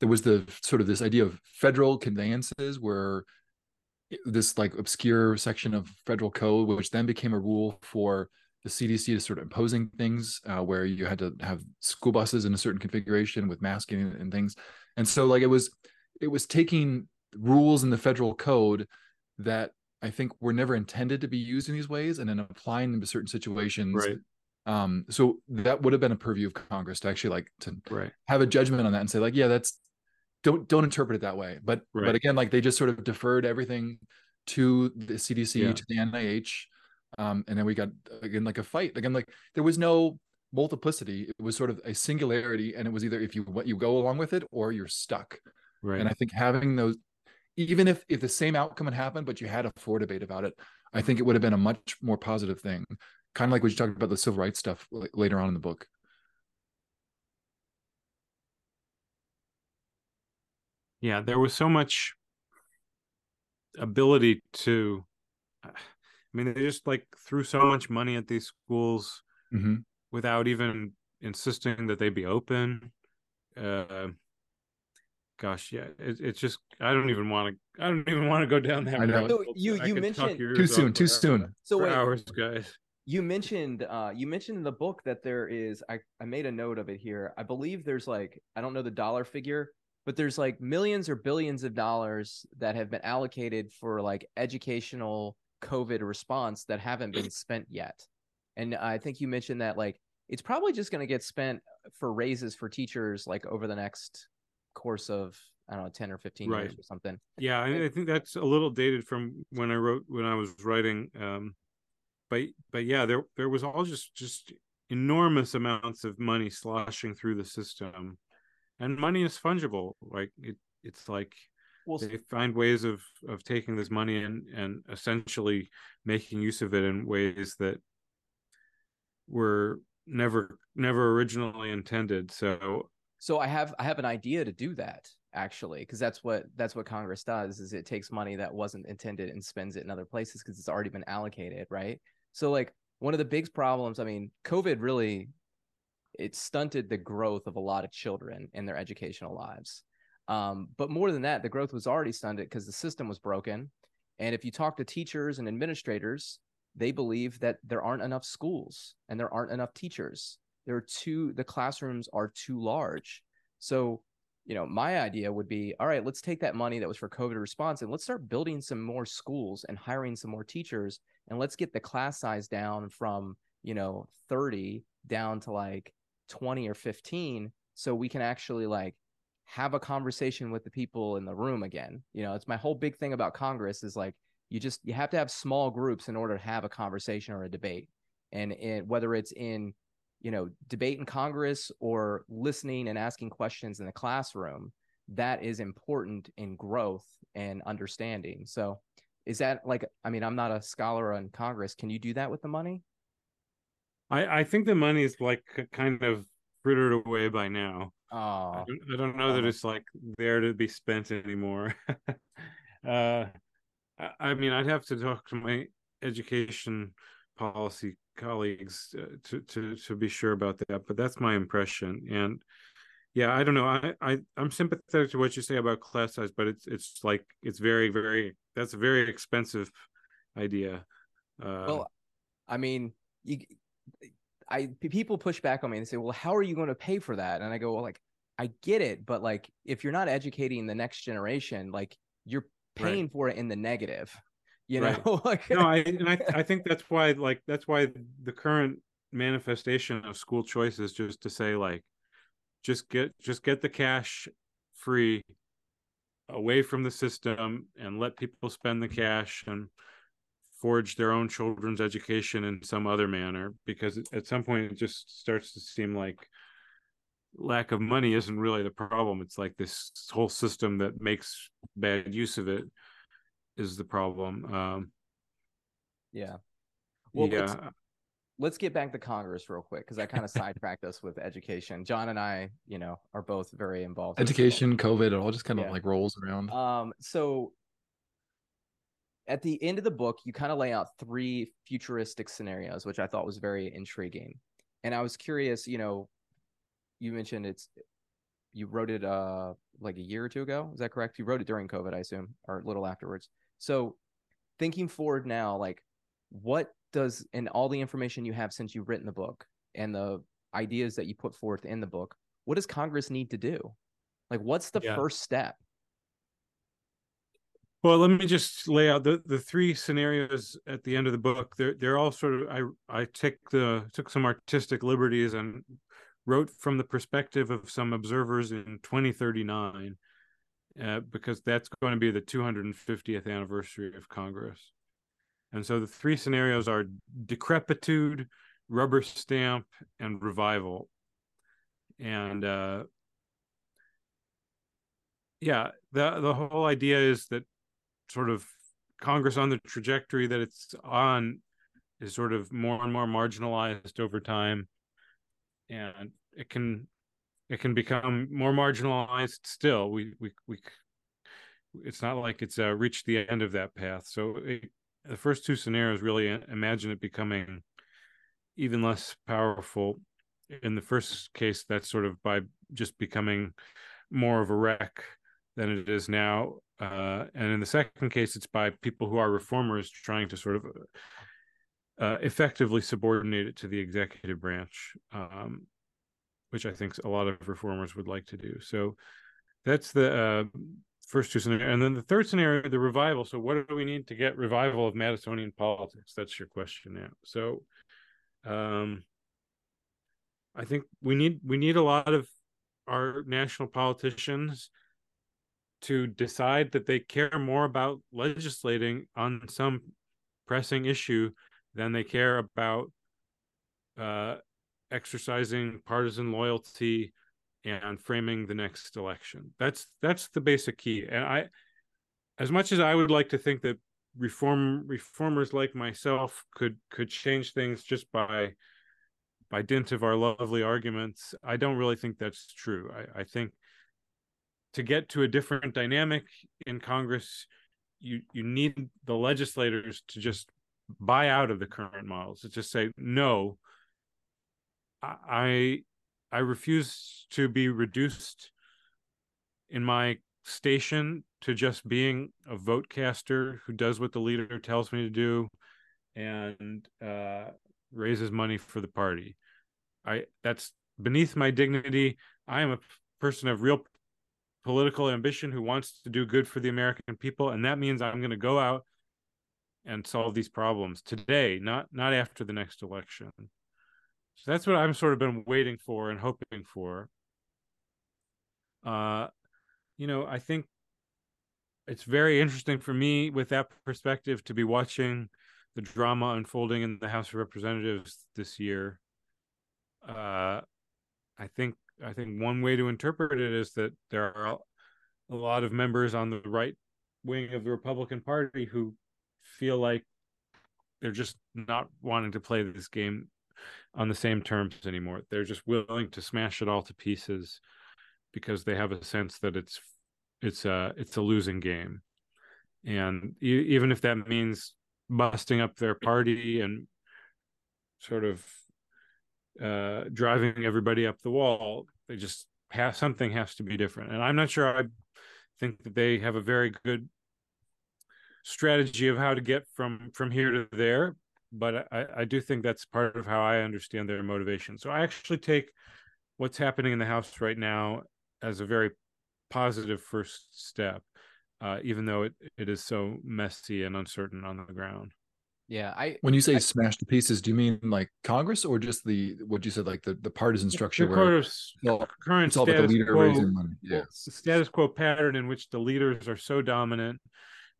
there was the sort of this idea of federal conveyances where this like obscure section of federal code, which then became a rule for the CDC to sort of imposing things uh, where you had to have school buses in a certain configuration with masking and things and so like it was it was taking rules in the federal code that i think we were never intended to be used in these ways and then applying them to certain situations right um so that would have been a purview of congress to actually like to right. have a judgment on that and say like yeah that's don't don't interpret it that way but right. but again like they just sort of deferred everything to the cdc yeah. to the nih um and then we got again like a fight again like there was no multiplicity it was sort of a singularity and it was either if you what you go along with it or you're stuck right and i think having those even if if the same outcome had happened but you had a floor debate about it i think it would have been a much more positive thing. Kind of like what you talked about the civil rights stuff later on in the book. Yeah there was so much ability to i mean they just like threw so much money at these schools mm-hmm. without even insisting that they be open. Uh, gosh, yeah, it, it's just I don't even want to. I don't even want to go down that road. So you you mentioned too soon, too soon. So wait, hours, guys. You mentioned uh you mentioned in the book that there is I I made a note of it here. I believe there's like I don't know the dollar figure, but there's like millions or billions of dollars that have been allocated for like educational COVID response that haven't been spent yet. And I think you mentioned that like it's probably just going to get spent for raises for teachers like over the next course of I don't know 10 or 15 right. years or something. Yeah, I, I, think that's a little dated from when I wrote when I was writing um but but yeah, there there was all just just enormous amounts of money sloshing through the system. And money is fungible. Like it it's like well, they find ways of of taking this money and and essentially making use of it in ways that were never never originally intended so so i have i have an idea to do that actually because that's what that's what congress does is it takes money that wasn't intended and spends it in other places because it's already been allocated right? So like one of the big problems i mean covid really it stunted the growth of a lot of children in their educational lives. Um, but more than that the growth was already stunted because the system was broken. And if you talk to teachers and administrators they believe that there aren't enough schools and there aren't enough teachers. There are too the classrooms are too large. So, you know, my idea would be, all right, let's take that money that was for COVID response and let's start building some more schools and hiring some more teachers and let's get the class size down from, you know, 30 down to like 20 or 15 so we can actually like have a conversation with the people in the room again. You know, it's my whole big thing about Congress is like you just you have to have small groups in order to have a conversation or a debate. And it, whether it's in you know debate in Congress or listening and asking questions in the classroom, that is important in growth and understanding. So is that like I mean, I'm not a scholar on Congress. Can you do that with the money? I I think the money is like kind of frittered away by now. Oh, I don't, I don't know that it's like there to be spent anymore. uh, I mean, I'd have to talk to my education policy colleagues uh, to to to be sure about that, but that's my impression. And yeah, I don't know. I I I'm sympathetic to what you say about class size, but it's it's like it's very very that's a very expensive idea. Uh, well, I mean, you I people push back on me and say, "Well, how are you going to pay for that?" And I go, "Well, like I get it, but like if you're not educating the next generation, like you're paying right. for it in the negative." You know, like no, I and I I think that's why like that's why the current manifestation of school choice is just to say like just get just get the cash free away from the system and let people spend the cash and forge their own children's education in some other manner because at some point it just starts to seem like lack of money isn't really the problem. It's like this whole system that makes bad use of it is the problem um yeah well yeah let's, let's get back to congress real quick because i kind of sidetracked us with education john and i you know are both very involved education covid it all just kind of yeah. like rolls around um so at the end of the book, you kind of lay out three futuristic scenarios, which I thought was very intriguing. And I was curious, you know, you mentioned it's you wrote it uh like a year or two ago. Is that correct? You wrote it during COVID, I assume, or a little afterwards. So thinking forward now, like what does and all the information you have since you've written the book and the ideas that you put forth in the book, what does Congress need to do? Like what's the yeah. first step? Well, let me just lay out the, the three scenarios at the end of the book. They're they're all sort of I I took the took some artistic liberties and wrote from the perspective of some observers in 2039, uh, because that's going to be the 250th anniversary of Congress. And so the three scenarios are decrepitude, rubber stamp, and revival. And uh, yeah, the the whole idea is that sort of Congress on the trajectory that it's on is sort of more and more marginalized over time, and it can it can become more marginalized still. We we we it's not like it's uh, reached the end of that path. So it, the first two scenarios really imagine it becoming even less powerful. In the first case, that's sort of by just becoming more of a wreck than it is now. Uh, and in the second case, it's by people who are reformers trying to sort of uh, effectively subordinate it to the executive branch, um, which I think a lot of reformers would like to do. So that's the uh, first two scenarios. And then the third scenario, the revival. So, what do we need to get revival of Madisonian politics? That's your question now. So, um, I think we need we need a lot of our national politicians to decide that they care more about legislating on some pressing issue than they care about uh, exercising partisan loyalty and framing the next election. That's that's the basic key. And I, as much as I would like to think that reform reformers like myself could could change things just by by dint of our lovely arguments, I don't really think that's true. I, I think to get to a different dynamic in Congress, you you need the legislators to just buy out of the current models to just say no. I I refuse to be reduced in my station to just being a vote caster who does what the leader tells me to do and uh, raises money for the party. I that's beneath my dignity. I am a person of real political ambition who wants to do good for the American people, and that means I'm going to go out and solve these problems today, not not after the next election. So that's what I'm sort of been waiting for and hoping for. uh, you know, I think it's very interesting for me with that perspective to be watching the drama unfolding in the House of Representatives this year. Uh, I think I think one way to interpret it is that there are a lot of members on the right wing of the Republican Party who feel like they're just not wanting to play this game on the same terms anymore. They're just willing to smash it all to pieces because they have a sense that it's it's a it's a losing game, and even if that means busting up their party and sort of uh, driving everybody up the wall, they just have something has to be different. And I'm not sure I think that they have a very good strategy of how to get from from here to there but I, I do think that's part of how I understand their motivation. So I actually take what's happening in the House right now as a very positive first step, uh, even though it, it is so messy and uncertain on the ground. Yeah, I when you say I, smash to pieces, do you mean like Congress or just the what you said like the, the partisan structure the where well, current status quo, Yeah. status quo pattern in which the leaders are so dominant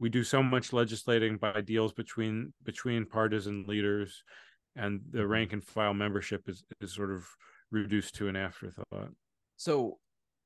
we do so much legislating by deals between between partisan leaders and the mm-hmm. rank and file membership is is sort of reduced to an afterthought so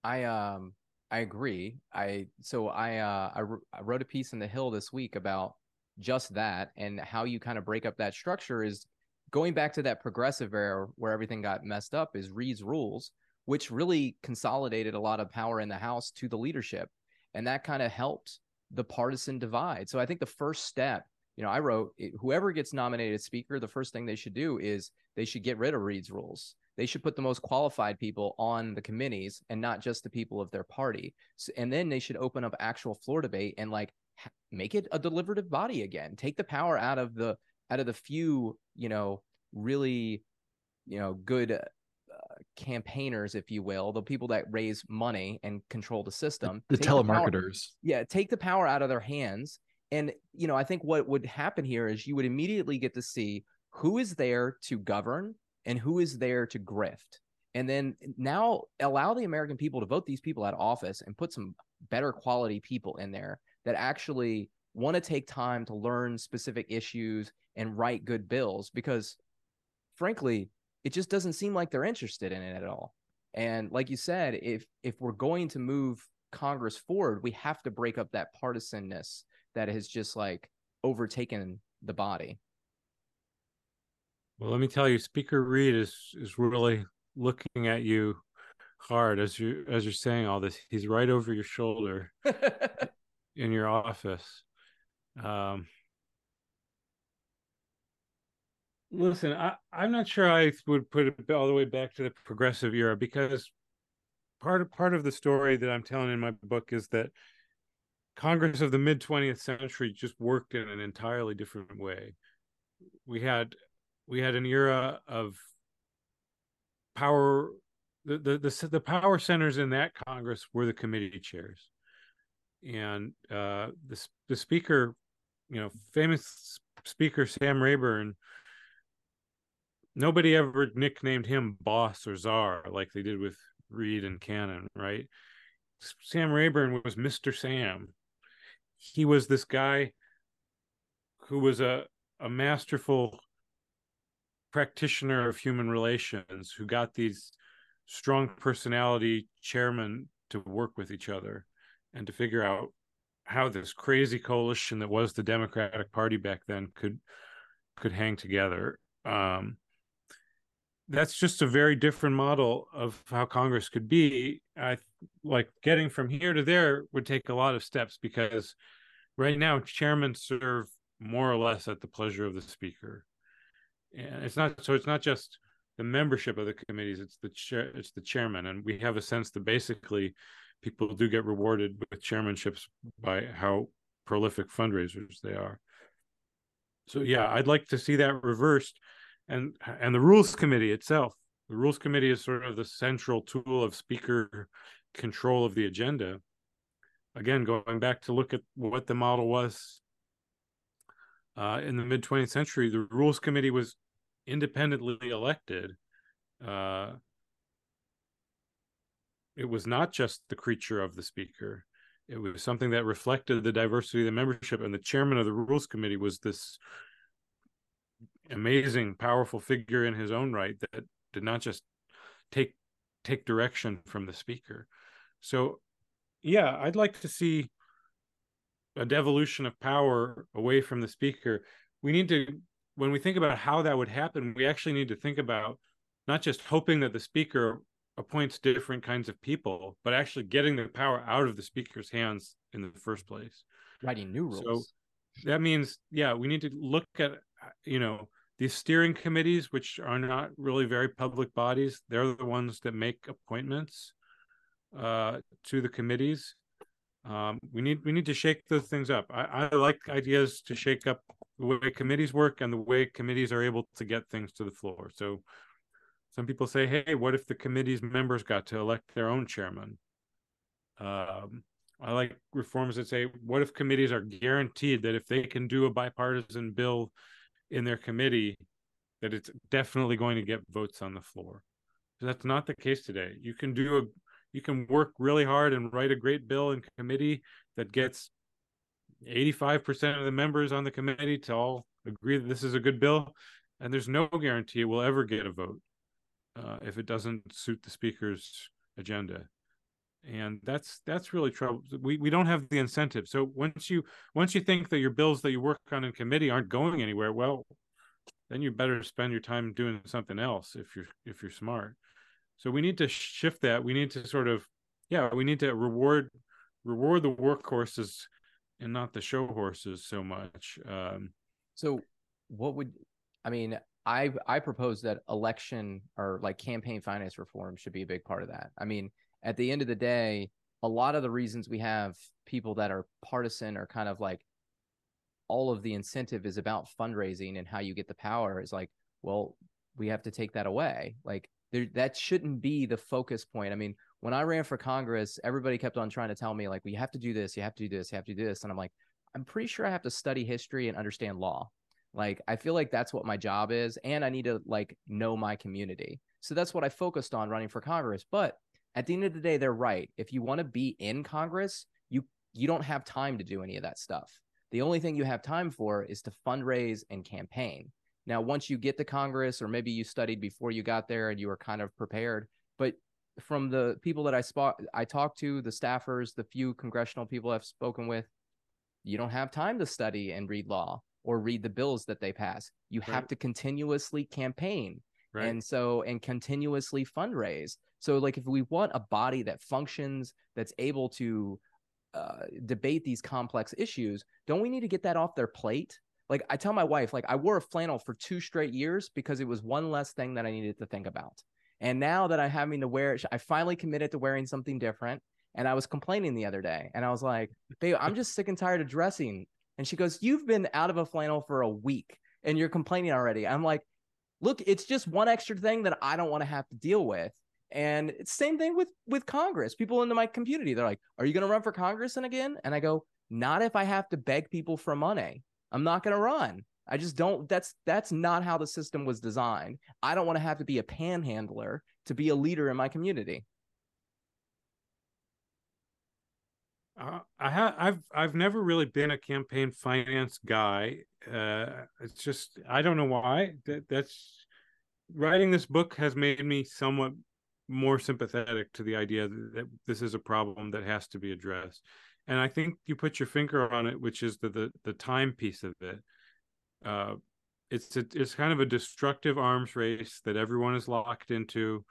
i um i agree i so i uh I, I wrote a piece in the hill this week about just that and how you kind of break up that structure is going back to that progressive era where everything got messed up is reed's rules which really consolidated a lot of power in the house to the leadership and that kind of helped the partisan divide. So I think the first step, you know, I wrote eh, whoever gets nominated speaker, the first thing they should do is they should get rid of Reed's rules. They should put the most qualified people on the committees and not just the people of their party. So, and then they should open up actual floor debate and like make it a deliberative body again. Take the power out of the out of the few, you know, really, you know, good campaigners, if you will, the people that raise money and control the system, the, the telemarketers. The yeah, take the power out of their hands. And you know, I think what would happen here is you would immediately get to see who is there to govern and who is there to grift. And then now allow the American people to vote these people out of office and put some better quality people in there that actually want to take time to learn specific issues and write good bills because frankly it just doesn't seem like they're interested in it at all. And like you said, if if we're going to move Congress forward, we have to break up that partisanness that has just like overtaken the body. Well, let me tell you, Speaker Reed is is really looking at you hard as you as you're saying all this. He's right over your shoulder in your office. Um, Listen, I, I'm not sure I would put it all the way back to the progressive era because part of part of the story that I'm telling in my book is that Congress of the mid 20th century just worked in an entirely different way. We had we had an era of power the, the the the, power centers in that Congress were the committee chairs, and uh, the the speaker, you know, famous speaker Sam Rayburn nobody ever nicknamed him boss or czar like they did with Reed and Cannon, right? Sam Rayburn was Mr. Sam. He was this guy who was a, a masterful practitioner of human relations who got these strong personality chairmen to work with each other and to figure out how this crazy coalition that was the Democratic Party back then could could hang together. Um, that's just a very different model of how Congress could be. I like getting from here to there would take a lot of steps because right now chairmen serve more or less at the pleasure of the speaker, and it's not so. It's not just the membership of the committees; it's the chair, it's the chairman, and we have a sense that basically people do get rewarded with chairmanships by how prolific fundraisers they are. So yeah, I'd like to see that reversed and and the rules committee itself. The rules committee is sort of the central tool of speaker control of the agenda. Again going back to look at what the model was uh, in the mid 20th century the rules committee was independently elected. Uh, it was not just the creature of the speaker. It was something that reflected the diversity of the membership and the chairman of the rules committee was this amazing powerful figure in his own right that did not just take take direction from the speaker so yeah i'd like to see a devolution of power away from the speaker we need to when we think about how that would happen we actually need to think about not just hoping that the speaker appoints different kinds of people, but actually getting the power out of the speaker's hands in the first place. Writing new rules. So that means, yeah, we need to look at, you know, these steering committees, which are not really very public bodies. They're the ones that make appointments uh, to the committees. Um, we need we need to shake those things up. I, I like ideas to shake up the way committees work and the way committees are able to get things to the floor. So some people say, hey, what if the committee's members got to elect their own chairman? Um, I like reforms that say, what if committees are guaranteed that if they can do a bipartisan bill in their committee, that it's definitely going to get votes on the floor? That's not the case today. You can do a you can work really hard and write a great bill in committee that gets 85% of the members on the committee to all agree that this is a good bill and there's no guarantee it will ever get a vote uh, if it doesn't suit the speaker's agenda and that's that's really trouble we, we don't have the incentive. So once you once you think that your bills that you work on in committee aren't going anywhere well then you better spend your time doing something else if you're if you're smart. So we need to shift that. We need to sort of yeah we need to reward reward the workhorses and not the show horses so much um. So what would i mean I I propose that election or like campaign finance reform should be a big part of that. I mean, at the end of the day, a lot of the reasons we have people that are partisan or kind of like all of the incentive is about fundraising and how you get the power is like, well, we have to take that away. Like there, that shouldn't be the focus point. I mean, when I ran for Congress, everybody kept on trying to tell me like, we have to do this, you have to do this, you have to do this, and I'm like, I'm pretty sure I have to study history and understand law. Like I feel like that's what my job is and I need to like know my community. So that's what I focused on running for Congress. But at the end of the day they're right. If you want to be in Congress, you you don't have time to do any of that stuff. The only thing you have time for is to fundraise and campaign. Now, once you get to Congress, or maybe you studied before you got there and you were kind of prepared, but from the people that I spot, I talked to, the staffers, the few congressional people I've spoken with, you don't have time to study and read law or read the bills that they pass. You right. have to continuously campaign. Right. And so, and continuously fundraise. So, like, if we want a body that functions, that's able to uh, debate these complex issues, don't we need to get that off their plate? Like, I tell my wife, like, I wore a flannel for two straight years because it was one less thing that I needed to think about. And now that I'm having to wear it, I finally committed to wearing something different. And I was complaining the other day, and I was like, "Babe, I'm just sick and tired of dressing and she goes, You've been out of a flannel for a week and you're complaining already. I'm like, Look, it's just one extra thing that I don't want to have to deal with. And it's same thing with with Congress. People in my community, they're like, "Are you going to run for Congress again?" And I go, "Not if I have to beg people for money. I'm not going to run. I just don't. That's that's not how the system was designed. I don't want to have to be a panhandler to be a leader in my community." Uh, I have I've I've never really been a campaign finance guy. Uh, it's just I don't know why. That that's writing this book has made me somewhat more sympathetic to the idea that this is a problem that has to be addressed. And I think you put your finger on it, which is the the, the time piece of it. Uh, it's it's kind of a destructive arms race that everyone is locked into,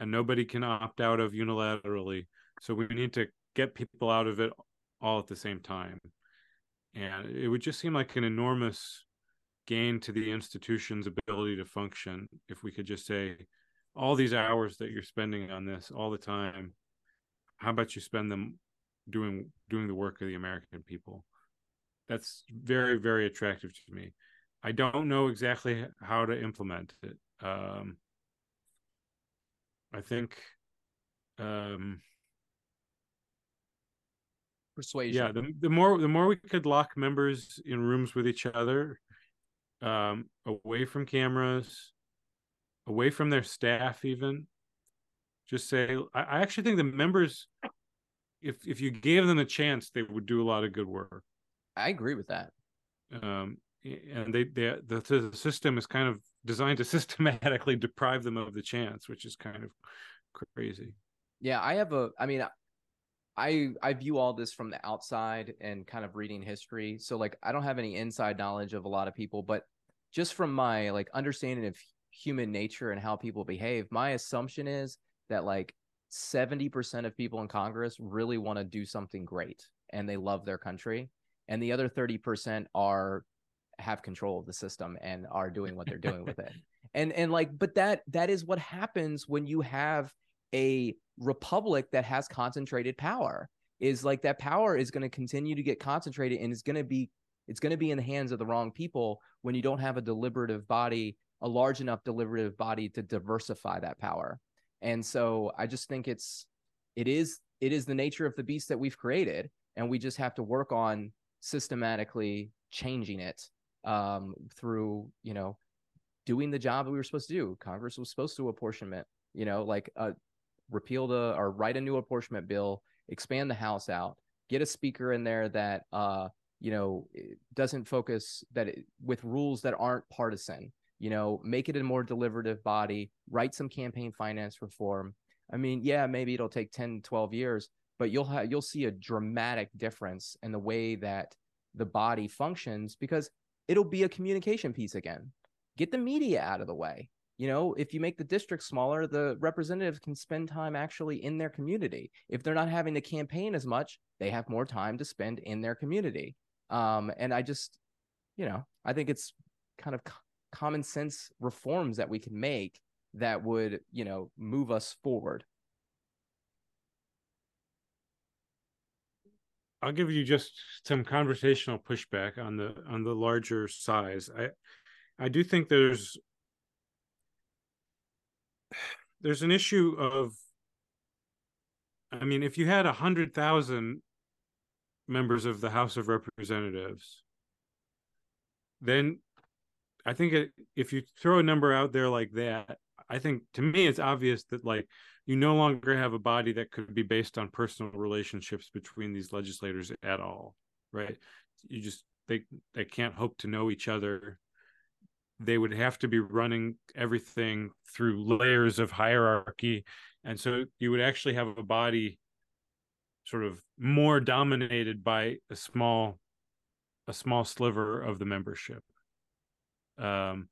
and nobody can opt out of unilaterally. So we need to get people out of it all at the same time. And it would just seem like an enormous gain to the institution's ability to function if we could just say, all these hours that you're spending on this all the time, how about you spend them doing doing the work of the American people? That's very, very attractive to me. I don't know exactly how to implement it. Um, I think um, persuasion. Yeah, the, the more the more we could lock members in rooms with each other, um, away from cameras, away from their staff, even just say I, I actually think the members if if you gave them a chance they would do a lot of good work I agree with that. um and they, they the, the system is kind of designed to systematically deprive them of the chance which is kind of crazy Yeah, I have a I mean I I view all this from the outside and kind of reading history. So like I don't have any inside knowledge of a lot of people, but just from my like understanding of human nature and how people behave, my assumption is that like 70% of people in Congress really want to do something great and they love their country. And the other 30% are have control of the system and are doing what they're doing with it. And and like, but that that is what happens when you have a republic that has concentrated power. Is like that power is going to continue to get concentrated and it's going to be it's going to be in the hands of the wrong people when you don't have a deliberative body, a large enough deliberative body to diversify that power. And so I just think it's it is it is the nature of the beast that we've created and we just have to work on systematically changing it um, through you know doing the job that we were supposed to do congress was supposed to apportionment you know like uh, repeal the or write a new apportionment bill expand the house out get a speaker in there that uh you know doesn't focus that it, with rules that aren't partisan you know make it a more deliberative body write some campaign finance reform. I mean yeah maybe it'll take 10 12 years but you'll have you'll see a dramatic difference in the way that the body functions because it'll be a communication piece again. Get the media out of the way. You know if you make the district smaller the representatives can spend time actually in their community. If they're not having to campaign as much they have more time to spend in their community. Um, and i just you know i think it's kind of common sense reforms that we can make that would you know move us forward I'll give you just some conversational pushback on the on the larger size. I I do think there's there's an issue of I mean, if you had a hundred thousand members of the House of Representatives, then I think it, if you throw a number out there like that, I think to me it's obvious that like you no longer have a body that could be based on personal relationships between these legislators at all, right? You just they they can't hope to know each other. They would have to be running everything through layers of hierarchy, and so you would actually have a body sort of more dominated by a small a small sliver of the membership. Um,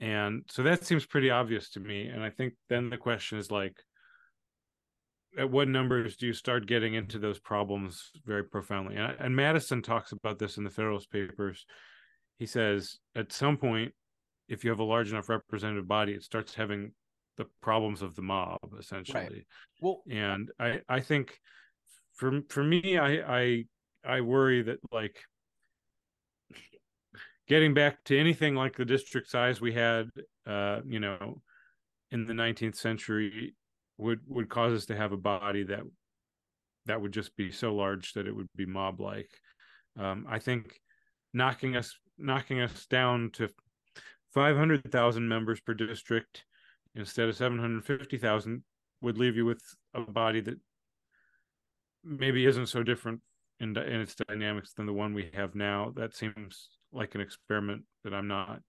and so that seems pretty obvious to me. And I think then the question is like, at what numbers do you start getting into those problems very profoundly? And, and Madison talks about this in the Federalist Papers. He says at some point, if you have a large enough representative body, it starts having the problems of the mob essentially. Right. Well, and I I think for for me, I I I worry that like getting back to anything like the district size we had, uh, you know, in the 19th century would would cause us to have a body that that would just be so large that it would be mob like. Um, I think knocking us knocking us down to 500,000 members per district instead of 750,000 would leave you with a body that maybe isn't so different in, in its dynamics than the one we have now. That seems like an experiment that I'm not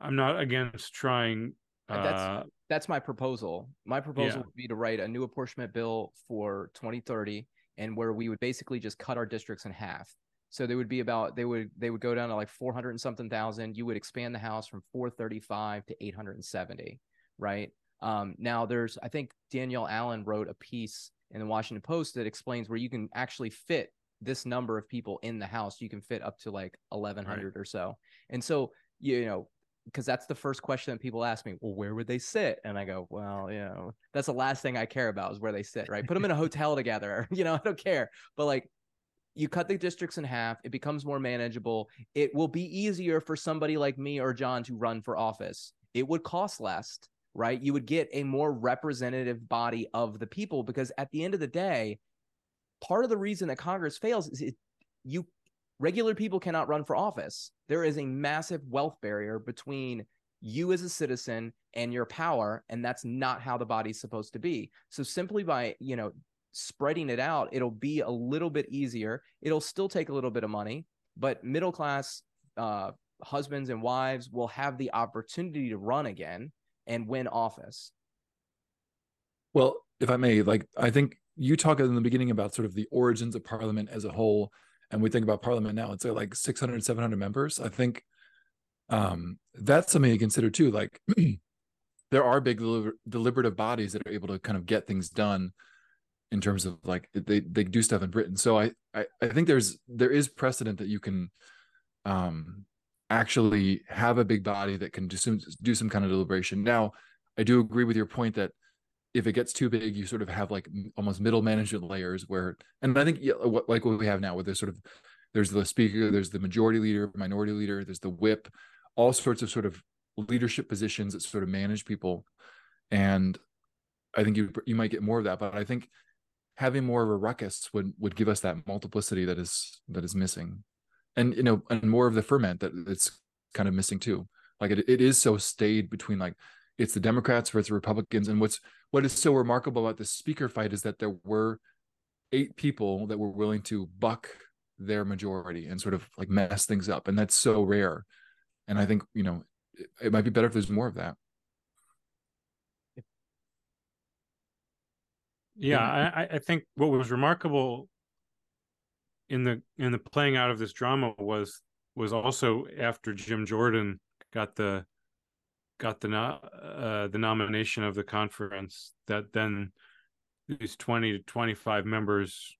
I'm not against trying. That's uh, that's my proposal. My proposal yeah. would be to write a new apportionment bill for 2030, and where we would basically just cut our districts in half. So they would be about they would they would go down to like 400 and something thousand. You would expand the house from 435 to 870, right? Um, now there's I think Danielle Allen wrote a piece in the Washington Post that explains where you can actually fit this number of people in the house. You can fit up to like 1100 right. or so. And so, you know, because that's the first question that people ask me, well, where would they sit? And I go, well, you know, that's the last thing I care about is where they sit, right? Put them in a hotel together. You know, I don't care. But like, you cut the districts in half, it becomes more manageable. It will be easier for somebody like me or John to run for office. It would cost less, right? You would get a more representative body of the people because at the end of the day, part of the reason that Congress fails is it, you regular people cannot run for office. There is a massive wealth barrier between you as a citizen and your power and that's not how the body's supposed to be. So simply by you know spreading it out it'll be a little bit easier. It'll still take a little bit of money but middle class uh, husbands and wives will have the opportunity to run again and win office. Well if i may like i think you talk in the beginning about sort of the origins of parliament as a whole and we think about parliament now it's like 600 700 members i think um, that's something to consider too. Like there are big deliber- deliberative bodies that are able to kind of get things done in terms of like they they do stuff in Britain. So I I, I think there's there is precedent that you can um, actually have a big body that can do some do some kind of deliberation. Now I do agree with your point that if it gets too big, you sort of have like almost middle management layers where, and I think yeah, uh, what, like what we have now, where there's sort of there's the speaker, there's the majority leader, minority leader, there's the whip, all sorts of sort of leadership positions that sort of manage people. And i think you you might get more of that but i think having more of a ruckus would would give us that multiplicity that is that is missing. And you know and more of the ferment that it's kind of missing too. Like it, it is so staid between like it's the democrats versus the republicans. And what's what is so remarkable about the speaker fight is that there were eight people that were willing to buck their majority and sort of like mess things up. And that's so rare. And i think you know it, it might be better if there's more of that. Yeah I, I think what was remarkable in the in the playing out of this drama was was also after jim jordan got the got the uh, the nomination of the conference that then these 20 to 25 members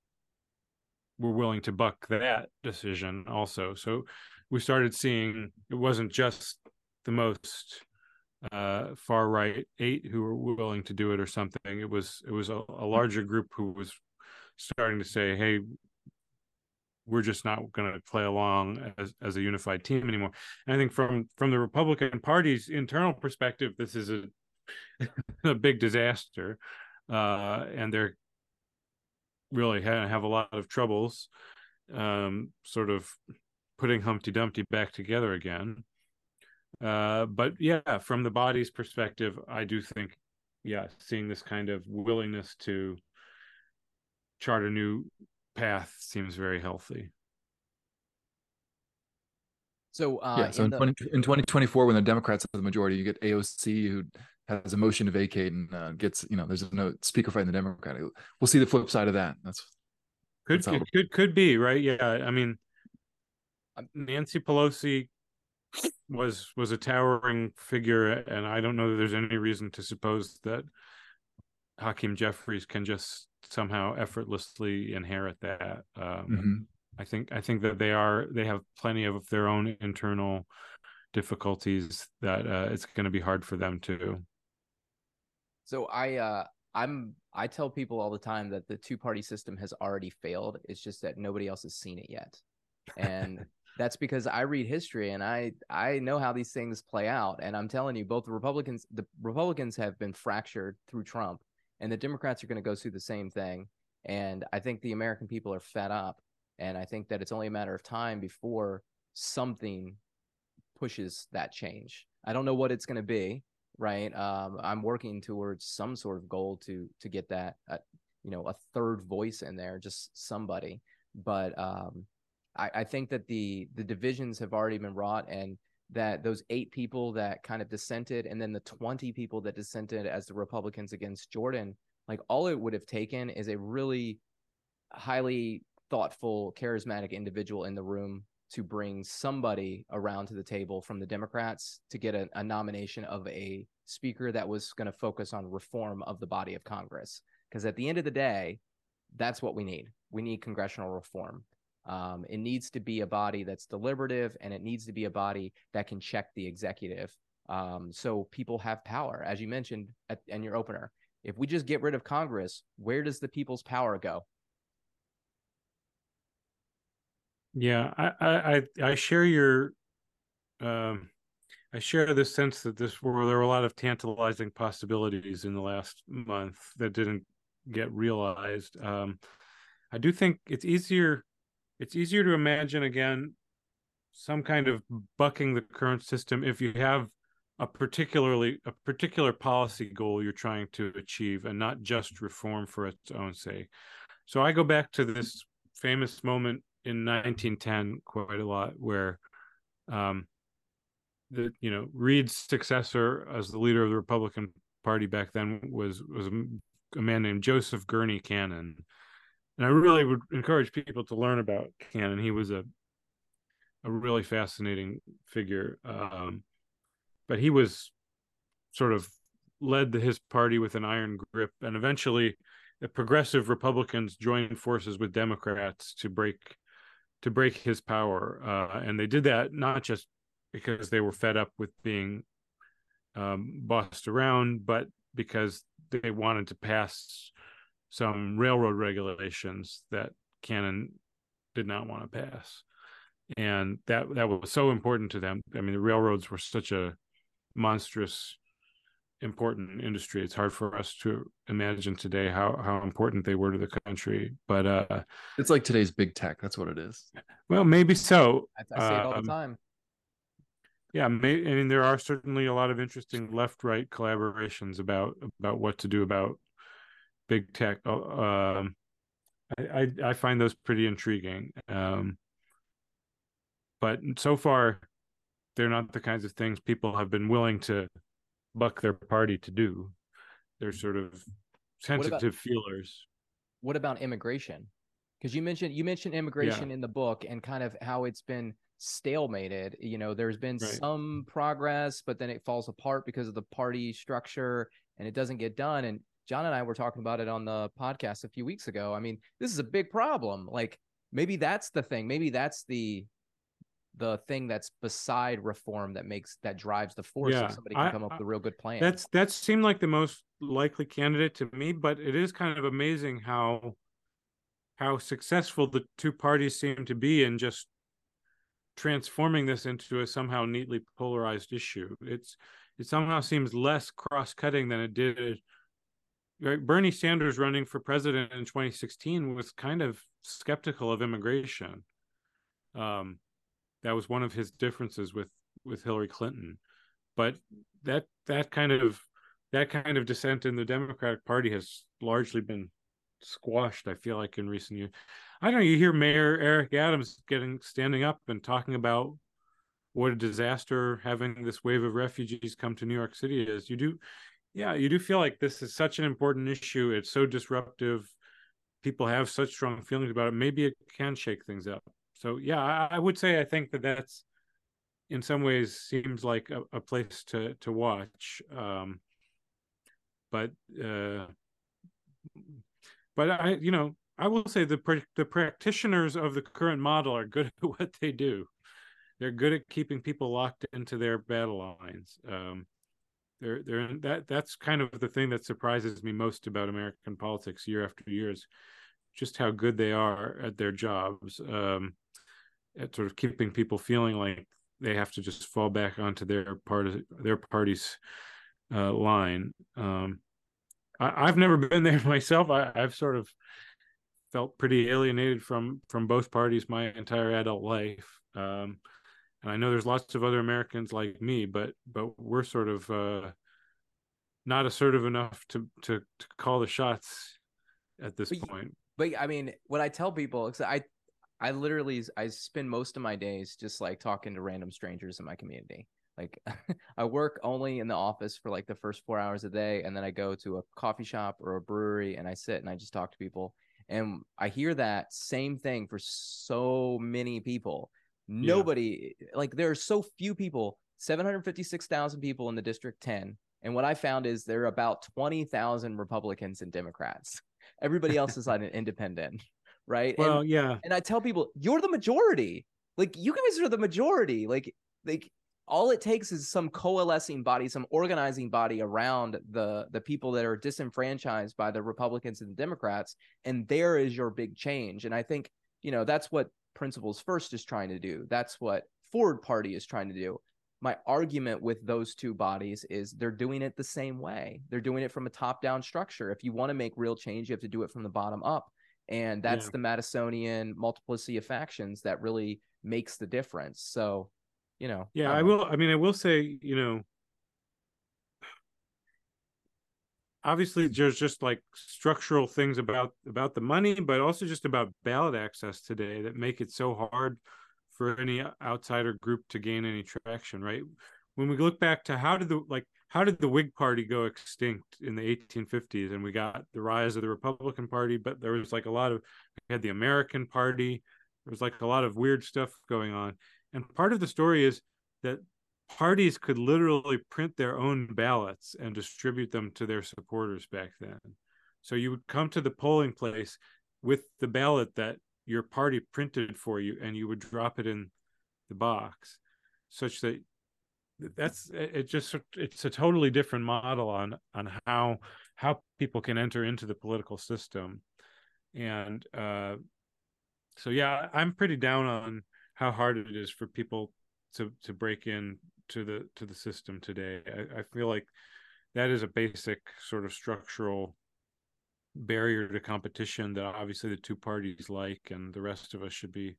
were willing to buck that decision also so we started seeing it wasn't just the most uh, far right eight who were willing to do it or something. It was it was a, a larger group who was starting to say, "Hey, we're just not going to play along as as a unified team anymore." And I think from from the Republican Party's internal perspective, this is a a big disaster, uh, and they're really have a lot of troubles, um, sort of putting Humpty Dumpty back together again. Uh, but yeah, from the body's perspective, I do think, yeah, seeing this kind of willingness to chart a new path seems very healthy. So uh, yeah, so in, the... 20, in 2024, when the Democrats have the majority, you get AOC who has a motion to vacate and uh, gets you know there's no speaker fight in the Democratic. We'll see the flip side of that. That's could that's could could be right. Yeah, I mean, Nancy Pelosi was was a towering figure, and I don't know that there's any reason to suppose that Hakeem Jeffries can just somehow effortlessly inherit that. Um, mm-hmm. I think I think that they are they have plenty of their own internal difficulties that uh, it's going to be hard for them to. So I uh, I'm I tell people all the time that the two party system has already failed. It's just that nobody else has seen it yet, and that's because I read history and I I know how these things play out. And I'm telling you, both the Republicans the Republicans have been fractured through Trump, and the Democrats are going to go through the same thing. And I think the American people are fed up, and I think that it's only a matter of time before something pushes that change. I don't know what it's going to be, right? Um, I'm working towards some sort of goal to to get that, uh, you know, a third voice in there, just somebody. But um, I, I think that the the divisions have already been wrought and that those eight people that kind of dissented and then the 20 people that dissented as the Republicans against Jordan, like all it would have taken is a really highly thoughtful, charismatic individual in the room to bring somebody around to the table from the Democrats to get a, a nomination of a speaker that was going to focus on reform of the body of Congress. Because at the end of the day, that's what we need. We need congressional reform. Um, it needs to be a body that's deliberative and it needs to be a body that can check the executive. Um, so people have power, as you mentioned at, in your opener. If we just get rid of Congress, where does the people's power go? Yeah, I I I share your um I share the sense that this were there were a lot of tantalizing possibilities in the last month that didn't get realized. Um I do think it's easier it's easier to imagine again some kind of bucking the current system if you have a particularly a particular policy goal you're trying to achieve and not just reform for its own sake. So i go back to this famous moment in 1910 quite a lot where um the you know reed's successor as the leader of the republican party back then was was a man named joseph gurney cannon and i really would encourage people to learn about cannon he was a a really fascinating figure um but he was sort of led his party with an iron grip and eventually the progressive republicans joined forces with democrats to break to break his power uh, and they did that not just because they were fed up with being um, bossed around but because they wanted to pass some railroad regulations that cannon did not want to pass. And that that was so important to them. I mean the railroads were such a monstrous important industry. It's hard for us to imagine today how how important they were to the country but uh it's like today's big tech. That's what it is. Well maybe so. I, I say it all um, the time. yeah may, i mean there are certainly a lot of interesting left right collaborations about about what to do about big tech uh, um I, I i find those pretty intriguing um but so far they're not the kinds of things people have been willing to buck their party to do. They're sort of sensitive what about, feelers. What about immigration? Because you mentioned you mentioned immigration yeah. in the book and kind of how it's been stalemated. You know, there's been right. some progress, but then it falls apart because of the party structure and it doesn't get done. And John and I were talking about it on the podcast a few weeks ago. I mean, this is a big problem. Like maybe that's the thing. Maybe that's the the thing that's beside reform that makes that drives the force yeah, if somebody can I, come up with a real good plan. That's that seemed like the most likely candidate to me, but it is kind of amazing how how successful the two parties seem to be in just transforming this into a somehow neatly polarized issue. It's it somehow seems less cross-cutting than it did. Right? Bernie Sanders running for president in 2016 was kind of skeptical of immigration. Um, that was one of his differences with with Hillary Clinton. But that that kind of that kind of dissent in the Democratic Party has largely been squashed. I feel like in recent years. I don't know. You hear Mayor Eric Adams getting standing up and talking about what a disaster having this wave of refugees come to New York City is. You do, yeah, you do feel like this is such an important issue. It's so disruptive. People have such strong feelings about it. Maybe it can shake things up so yeah I, I, would say i think that that's in some ways seems like a, a place to to watch um but uh but i you know i will say the the practitioners of the current model are good at what they do they're good at keeping people locked into their battle lines um they're they're that that's kind of the thing that surprises me most about american politics year after years just how good they are at their jobs um at sort of keeping people feeling like they have to just fall back onto their part of their party's uh, line. Um, I, have never been there myself. I, have sort of felt pretty alienated from from both parties my entire adult life. Um, and I know there's lots of other Americans like me, but but we're sort of uh, not assertive enough to to to call the shots at this but, point. But I mean, what I tell people, I I literally I spend most of my days just like talking to random strangers in my community. Like I work only in the office for like the first 4 hours a day and then I go to a coffee shop or a brewery and I sit and I just talk to people. And I hear that same thing for so many people. Nobody yeah. like there are so few people, 756,000 people in the district 10. And what I found is there are about 20,000 Republicans and Democrats. Everybody else is on an independent right? Well, and, yeah. And I tell people, you're the majority. Like you guys are the majority. Like like all it takes is some coalescing body, some organizing body around the the people that are disenfranchised by the Republicans and the Democrats, and there is your big change. And I think you know that's what Principles First is trying to do. That's what Forward Party is trying to do. My argument with those two bodies is they're doing it the same way. They're doing it from a top down structure. If you want to make real change, you have to do it from the bottom up and that's yeah. the Madisonian multiplicity of factions that really makes the difference. So, you know, yeah, I, I will. I mean, I will say, you know, obviously there's just like structural things about about the money but also just about ballot access today that make it so hard for any outsider group to gain any traction right? When we look back to how did the like how did the whig party go extinct in the 1850s and we got the rise of the republican party but there was like a lot of we had the american party. There was like a lot of weird stuff going on. And part of the story is that parties could literally print their own ballots and distribute them to their supporters back then. So you would come to the polling place with the ballot that your party printed for you and you would drop it in the box such that that's it just it's a totally different model on on how how people can enter into the political system and uh so yeah i'm pretty down on how hard it is for people to to break in to the to the system today. I, I feel like that is a basic sort of structural barrier to competition that obviously the two parties like, and the rest of us should be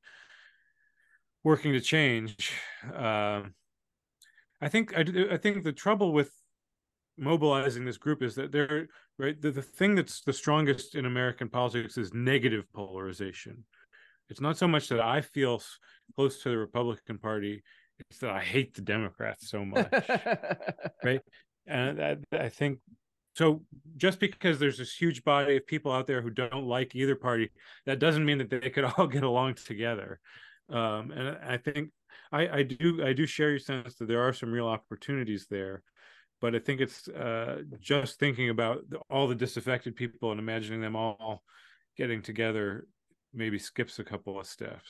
working to change. Uh, I think I, I think the trouble with mobilizing this group is that they're right the, the thing that's the strongest in american politics is negative polarization it's not so much that i feel close to the republican party that I hate the Democrats so much, right? And I, I think so. Just because there's this huge body of people out there who don't like either party, that doesn't mean that they could all get along together. Um, and I think I, I do I do share your sense that there are some real opportunities there, but I think it's uh, just thinking about the, all the disaffected people and imagining them all getting together maybe skips a couple of steps.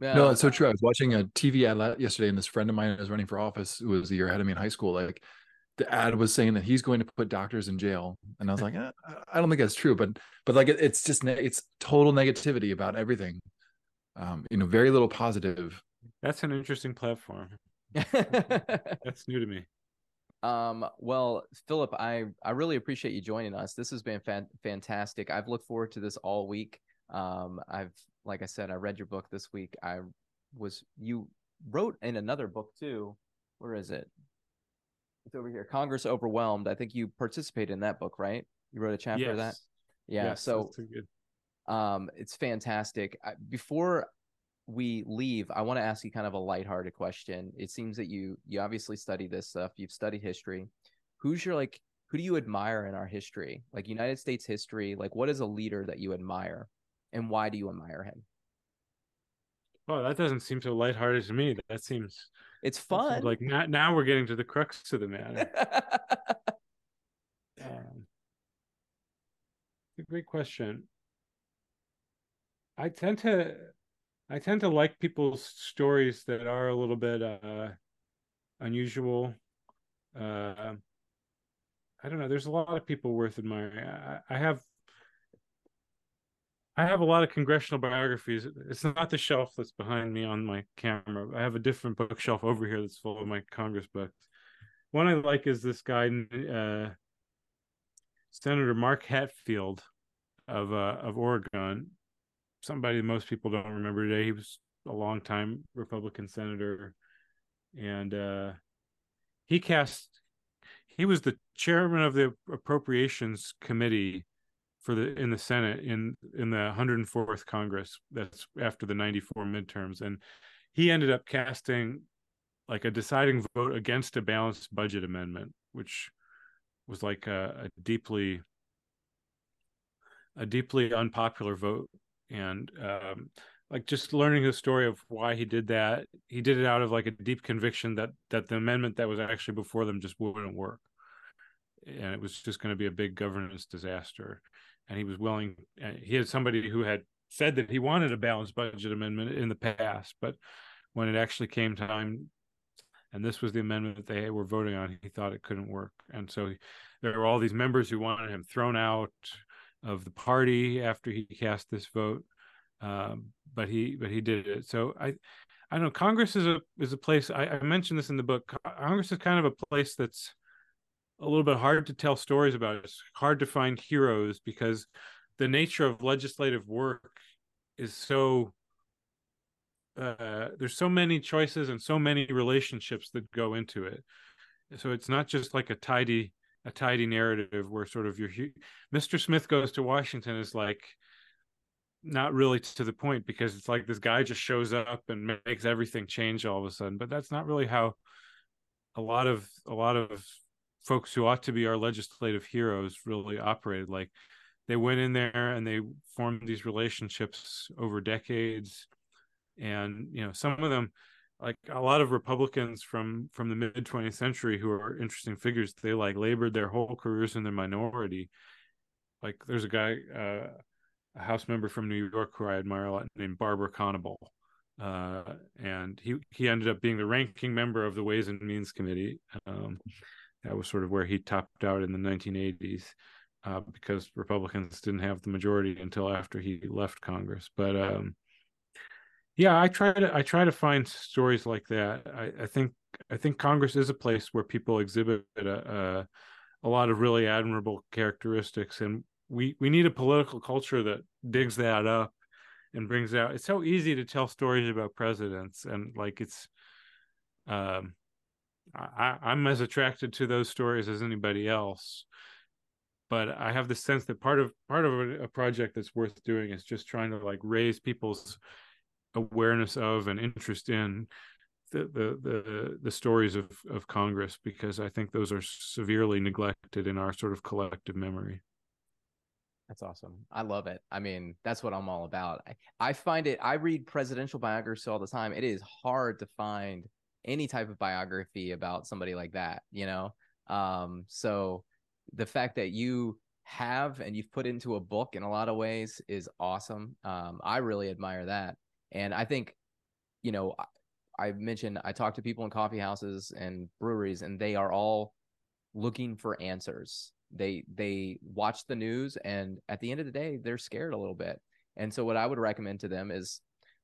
Yeah. No, it's so true. I was watching a TV ad yesterday, and this friend of mine was running for office who was a year ahead of me in high school. Like the ad was saying that he's going to put doctors in jail, and I was like, eh, I don't think that's true, but but like it, it's just it's total negativity about everything. Um, you know, very little positive. That's an interesting platform. that's new to me. Um, well, Philip, I I really appreciate you joining us. This has been fan- fantastic. I've looked forward to this all week. Um, I've like I said, I read your book this week. I was you wrote in another book too. Where is it? It's over here. Congress Overwhelmed. I think you participated in that book, right? You wrote a chapter yes. of that. Yeah. Yes, so um, it's fantastic. I, before we leave, I want to ask you kind of a lighthearted question. It seems that you you obviously study this stuff. You've studied history. Who's your like? Who do you admire in our history? Like United States history. Like, what is a leader that you admire? And why do you admire him? Well, that doesn't seem so lighthearted to me. That seems it's fun. like now, now we're getting to the crux of the matter. um, great question. I tend to, I tend to like people's stories that are a little bit uh, unusual. Uh, I don't know. There's a lot of people worth admiring. I, I have I have a lot of congressional biographies. It's not the shelf that's behind me on my camera. I have a different bookshelf over here that's full of my Congress books. One I like is this guy, uh, Senator Mark Hatfield of uh, of Oregon. Somebody most people don't remember today. He was a long time Republican senator, and uh, he cast. He was the chairman of the Appropriations Committee for the in the Senate in in the 104th Congress. That's after the 94 midterms, and he ended up casting like a deciding vote against a balanced budget amendment, which was like a, a deeply a deeply unpopular vote, and um, like just learning the story of why he did that. He did it out of like a deep conviction that that the amendment that was actually before them just wouldn't work and it was just going to be a big governance disaster and he was willing. He had somebody who had said that he wanted a balanced budget amendment in the past, but when it actually came time, and this was the amendment that they were voting on, he thought it couldn't work, and so there were all these members who wanted him thrown out of the party after he cast this vote. Um, but he but he did it. So I I know. Congress is a is a place. I, I mentioned this in the book. Congress is kind of a place that's a little bit hard to tell stories about. It's hard to find heroes because the nature of legislative work is so uh, there's so many choices and so many relationships that go into it. So it's not just like a tidy a tidy narrative where sort of your Mr. Smith goes to Washington is like not really to the point because it's like this guy just shows up and makes everything change all of a sudden. But that's not really how a lot of a lot of folks who ought to be our legislative heroes really operated. Like they went in there and they formed these relationships over decades, and you know some of them like a lot of republicans from from the mid 20th century who are interesting figures they like labored their whole careers in the minority. Like there's a guy uh, a house member from new york who i admire a lot named barber conable uh, and he he ended up being the ranking member of the ways and means committee. Um, that was sort of where he topped out in the 1980s uh, because republicans didn't have the majority until after he left congress. But um, yeah i try to i try to find stories like that. I, I think i think congress is a place where people exhibit a, a, a lot of really admirable characteristics and we we need a political culture that digs that up and brings out it's so easy to tell stories about presidents and like it's um I, I'm as attracted to those stories as anybody else, but I have the sense that part of part of a, project that's worth doing is just trying to like raise people's awareness of and interest in the the the, the stories of of Congress because I think those are severely neglected in our sort of collective memory. That's awesome. I love it. I mean, that's what I'm all about. I, I find it, I read presidential biographies all the time. It is hard to find any type of biography about somebody like that, you know? Um, so the fact that you have and you've put into a book in a lot of ways is awesome. Um, I really admire that. And I think, you know, I, I mentioned I talk to people in coffee houses and breweries, and they are all looking for answers. They they watch the news, and at the end of the day, they're scared a little bit. And so, what I would recommend to them is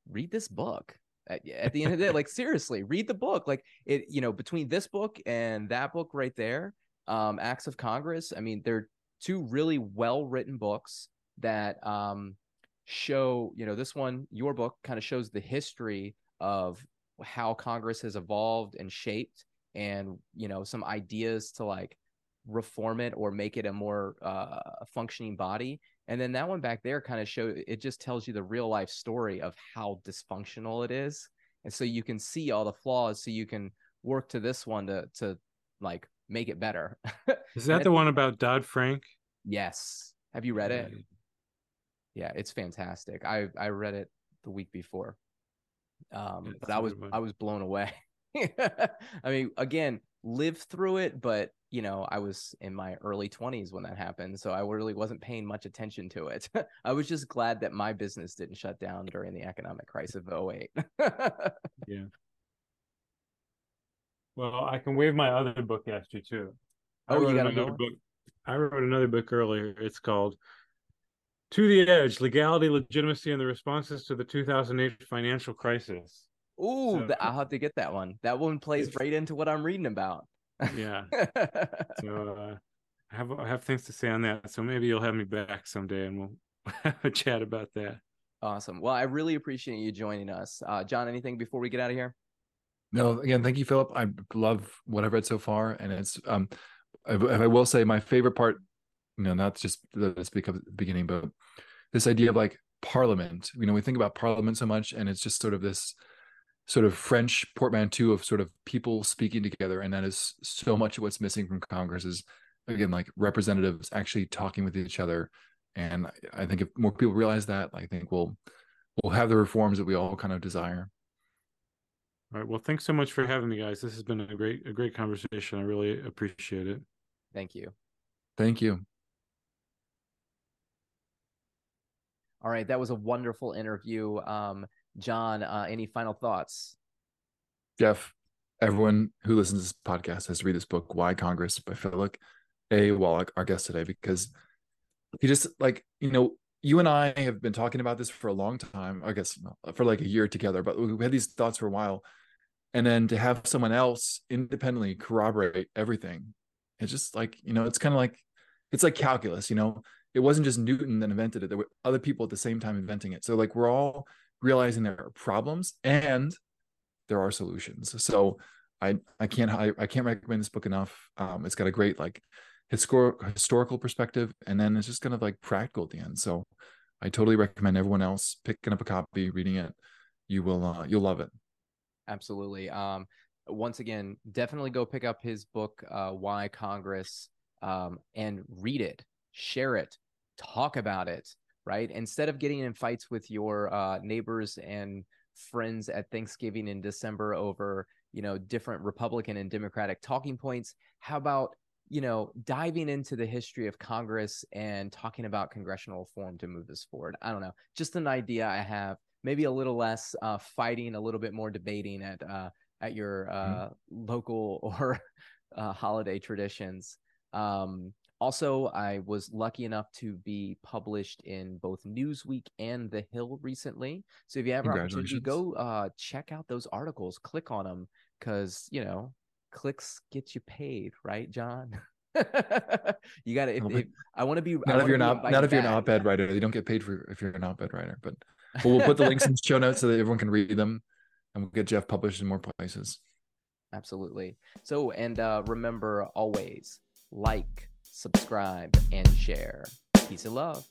read this book. At, at the end of the day, like seriously, read the book. Like it, you know, between this book and that book right there, um, Acts of Congress. I mean, they're two really well written books that um show, you know, this one, your book kind of shows the history of how Congress has evolved and shaped and, you know, some ideas to like reform it or make it a more uh, functioning body. And then that one back there kind of show it just tells you the real life story of how dysfunctional it is. And so you can see all the flaws so you can work to this one to to like make it better. Is that the one about Dodd Frank? Yes. Have you read it? yeah, it's fantastic. I I read it the week before, um, yeah, but I was I was blown away. I mean, again, live through it, but you know, I was in my early 20s when that happened, so I really wasn't paying much attention to it. I was just glad that my business didn't shut down during the economic crisis of 08. yeah. Well, I can wave my other book at you too. Oh, you got another book. I wrote another book earlier. It's called to the Edge Legality, Legitimacy, and the Responses to the 2008 Financial Crisis. Ooh, so, I'll have to get that one. That one plays right into what I'm reading about. Yeah. so uh, I have I have things to say on that. So maybe you'll have me back someday and we'll have a chat about that. Awesome. Well, I really appreciate you joining us. Uh, John, anything before we get out of here? No, again, thank you, Philip. I love what I've read so far, and it's um, I, I will say my favorite part you know, not just the speak of the beginning, but this idea of like parliament. You know, we think about parliament so much, and it's just sort of this sort of French portmanteau of sort of people speaking together, and that is so much of what's missing from Congress is again like representatives actually talking with each other. And I think if more people realize that, I think we'll we'll have the reforms that we all kind of desire. All right. Well, thanks so much for having me, guys. This has been a great a great conversation. I really appreciate it. Thank you. Thank you. All right, that was a wonderful interview. Um, John, uh, any final thoughts? Jeff, everyone who listens to this podcast has to read this book, Why Congress by Philip A. Wallach, our guest today, because he just like, you know, you and I have been talking about this for a long time, I guess for like a year together, but we had these thoughts for a while. And then to have someone else independently corroborate everything, it's just like, you know, it's kind of like, it's like calculus, you know, it wasn't just Newton that invented it. There were other people at the same time inventing it. So like we're all realizing there are problems and there are solutions. So I I can't I, I can't recommend this book enough. Um, it's got a great like historical historical perspective, and then it's just kind of like practical at the end. So I totally recommend everyone else picking up a copy, reading it. You will uh, you'll love it. Absolutely. Um, once again, definitely go pick up his book, uh, Why Congress, um, and read it, share it, talk about it. Right. Instead of getting in fights with your uh, neighbors and friends at Thanksgiving in December over you know different Republican and Democratic talking points, how about you know, diving into the history of Congress and talking about congressional reform to move this forward. I don't know, just an idea I have. Maybe a little less uh, fighting, a little bit more debating at uh, at your mm-hmm. uh, mm-hmm. local or uh, holiday traditions. Um, also, I was lucky enough to be published in both Newsweek and The Hill recently. So if you have an opportunity, go uh, check out those articles, click on them, because you know clicks get you paid, right, John? you got to. I want to be. Not if you're not. Not if you're an op-ed writer. You don't get paid for if you're an op-ed writer. But, but we'll put the links in the show notes so that everyone can read them, and we'll get Jeff published in more places. Absolutely. So, and uh, remember always like, subscribe, and share. Peace and love.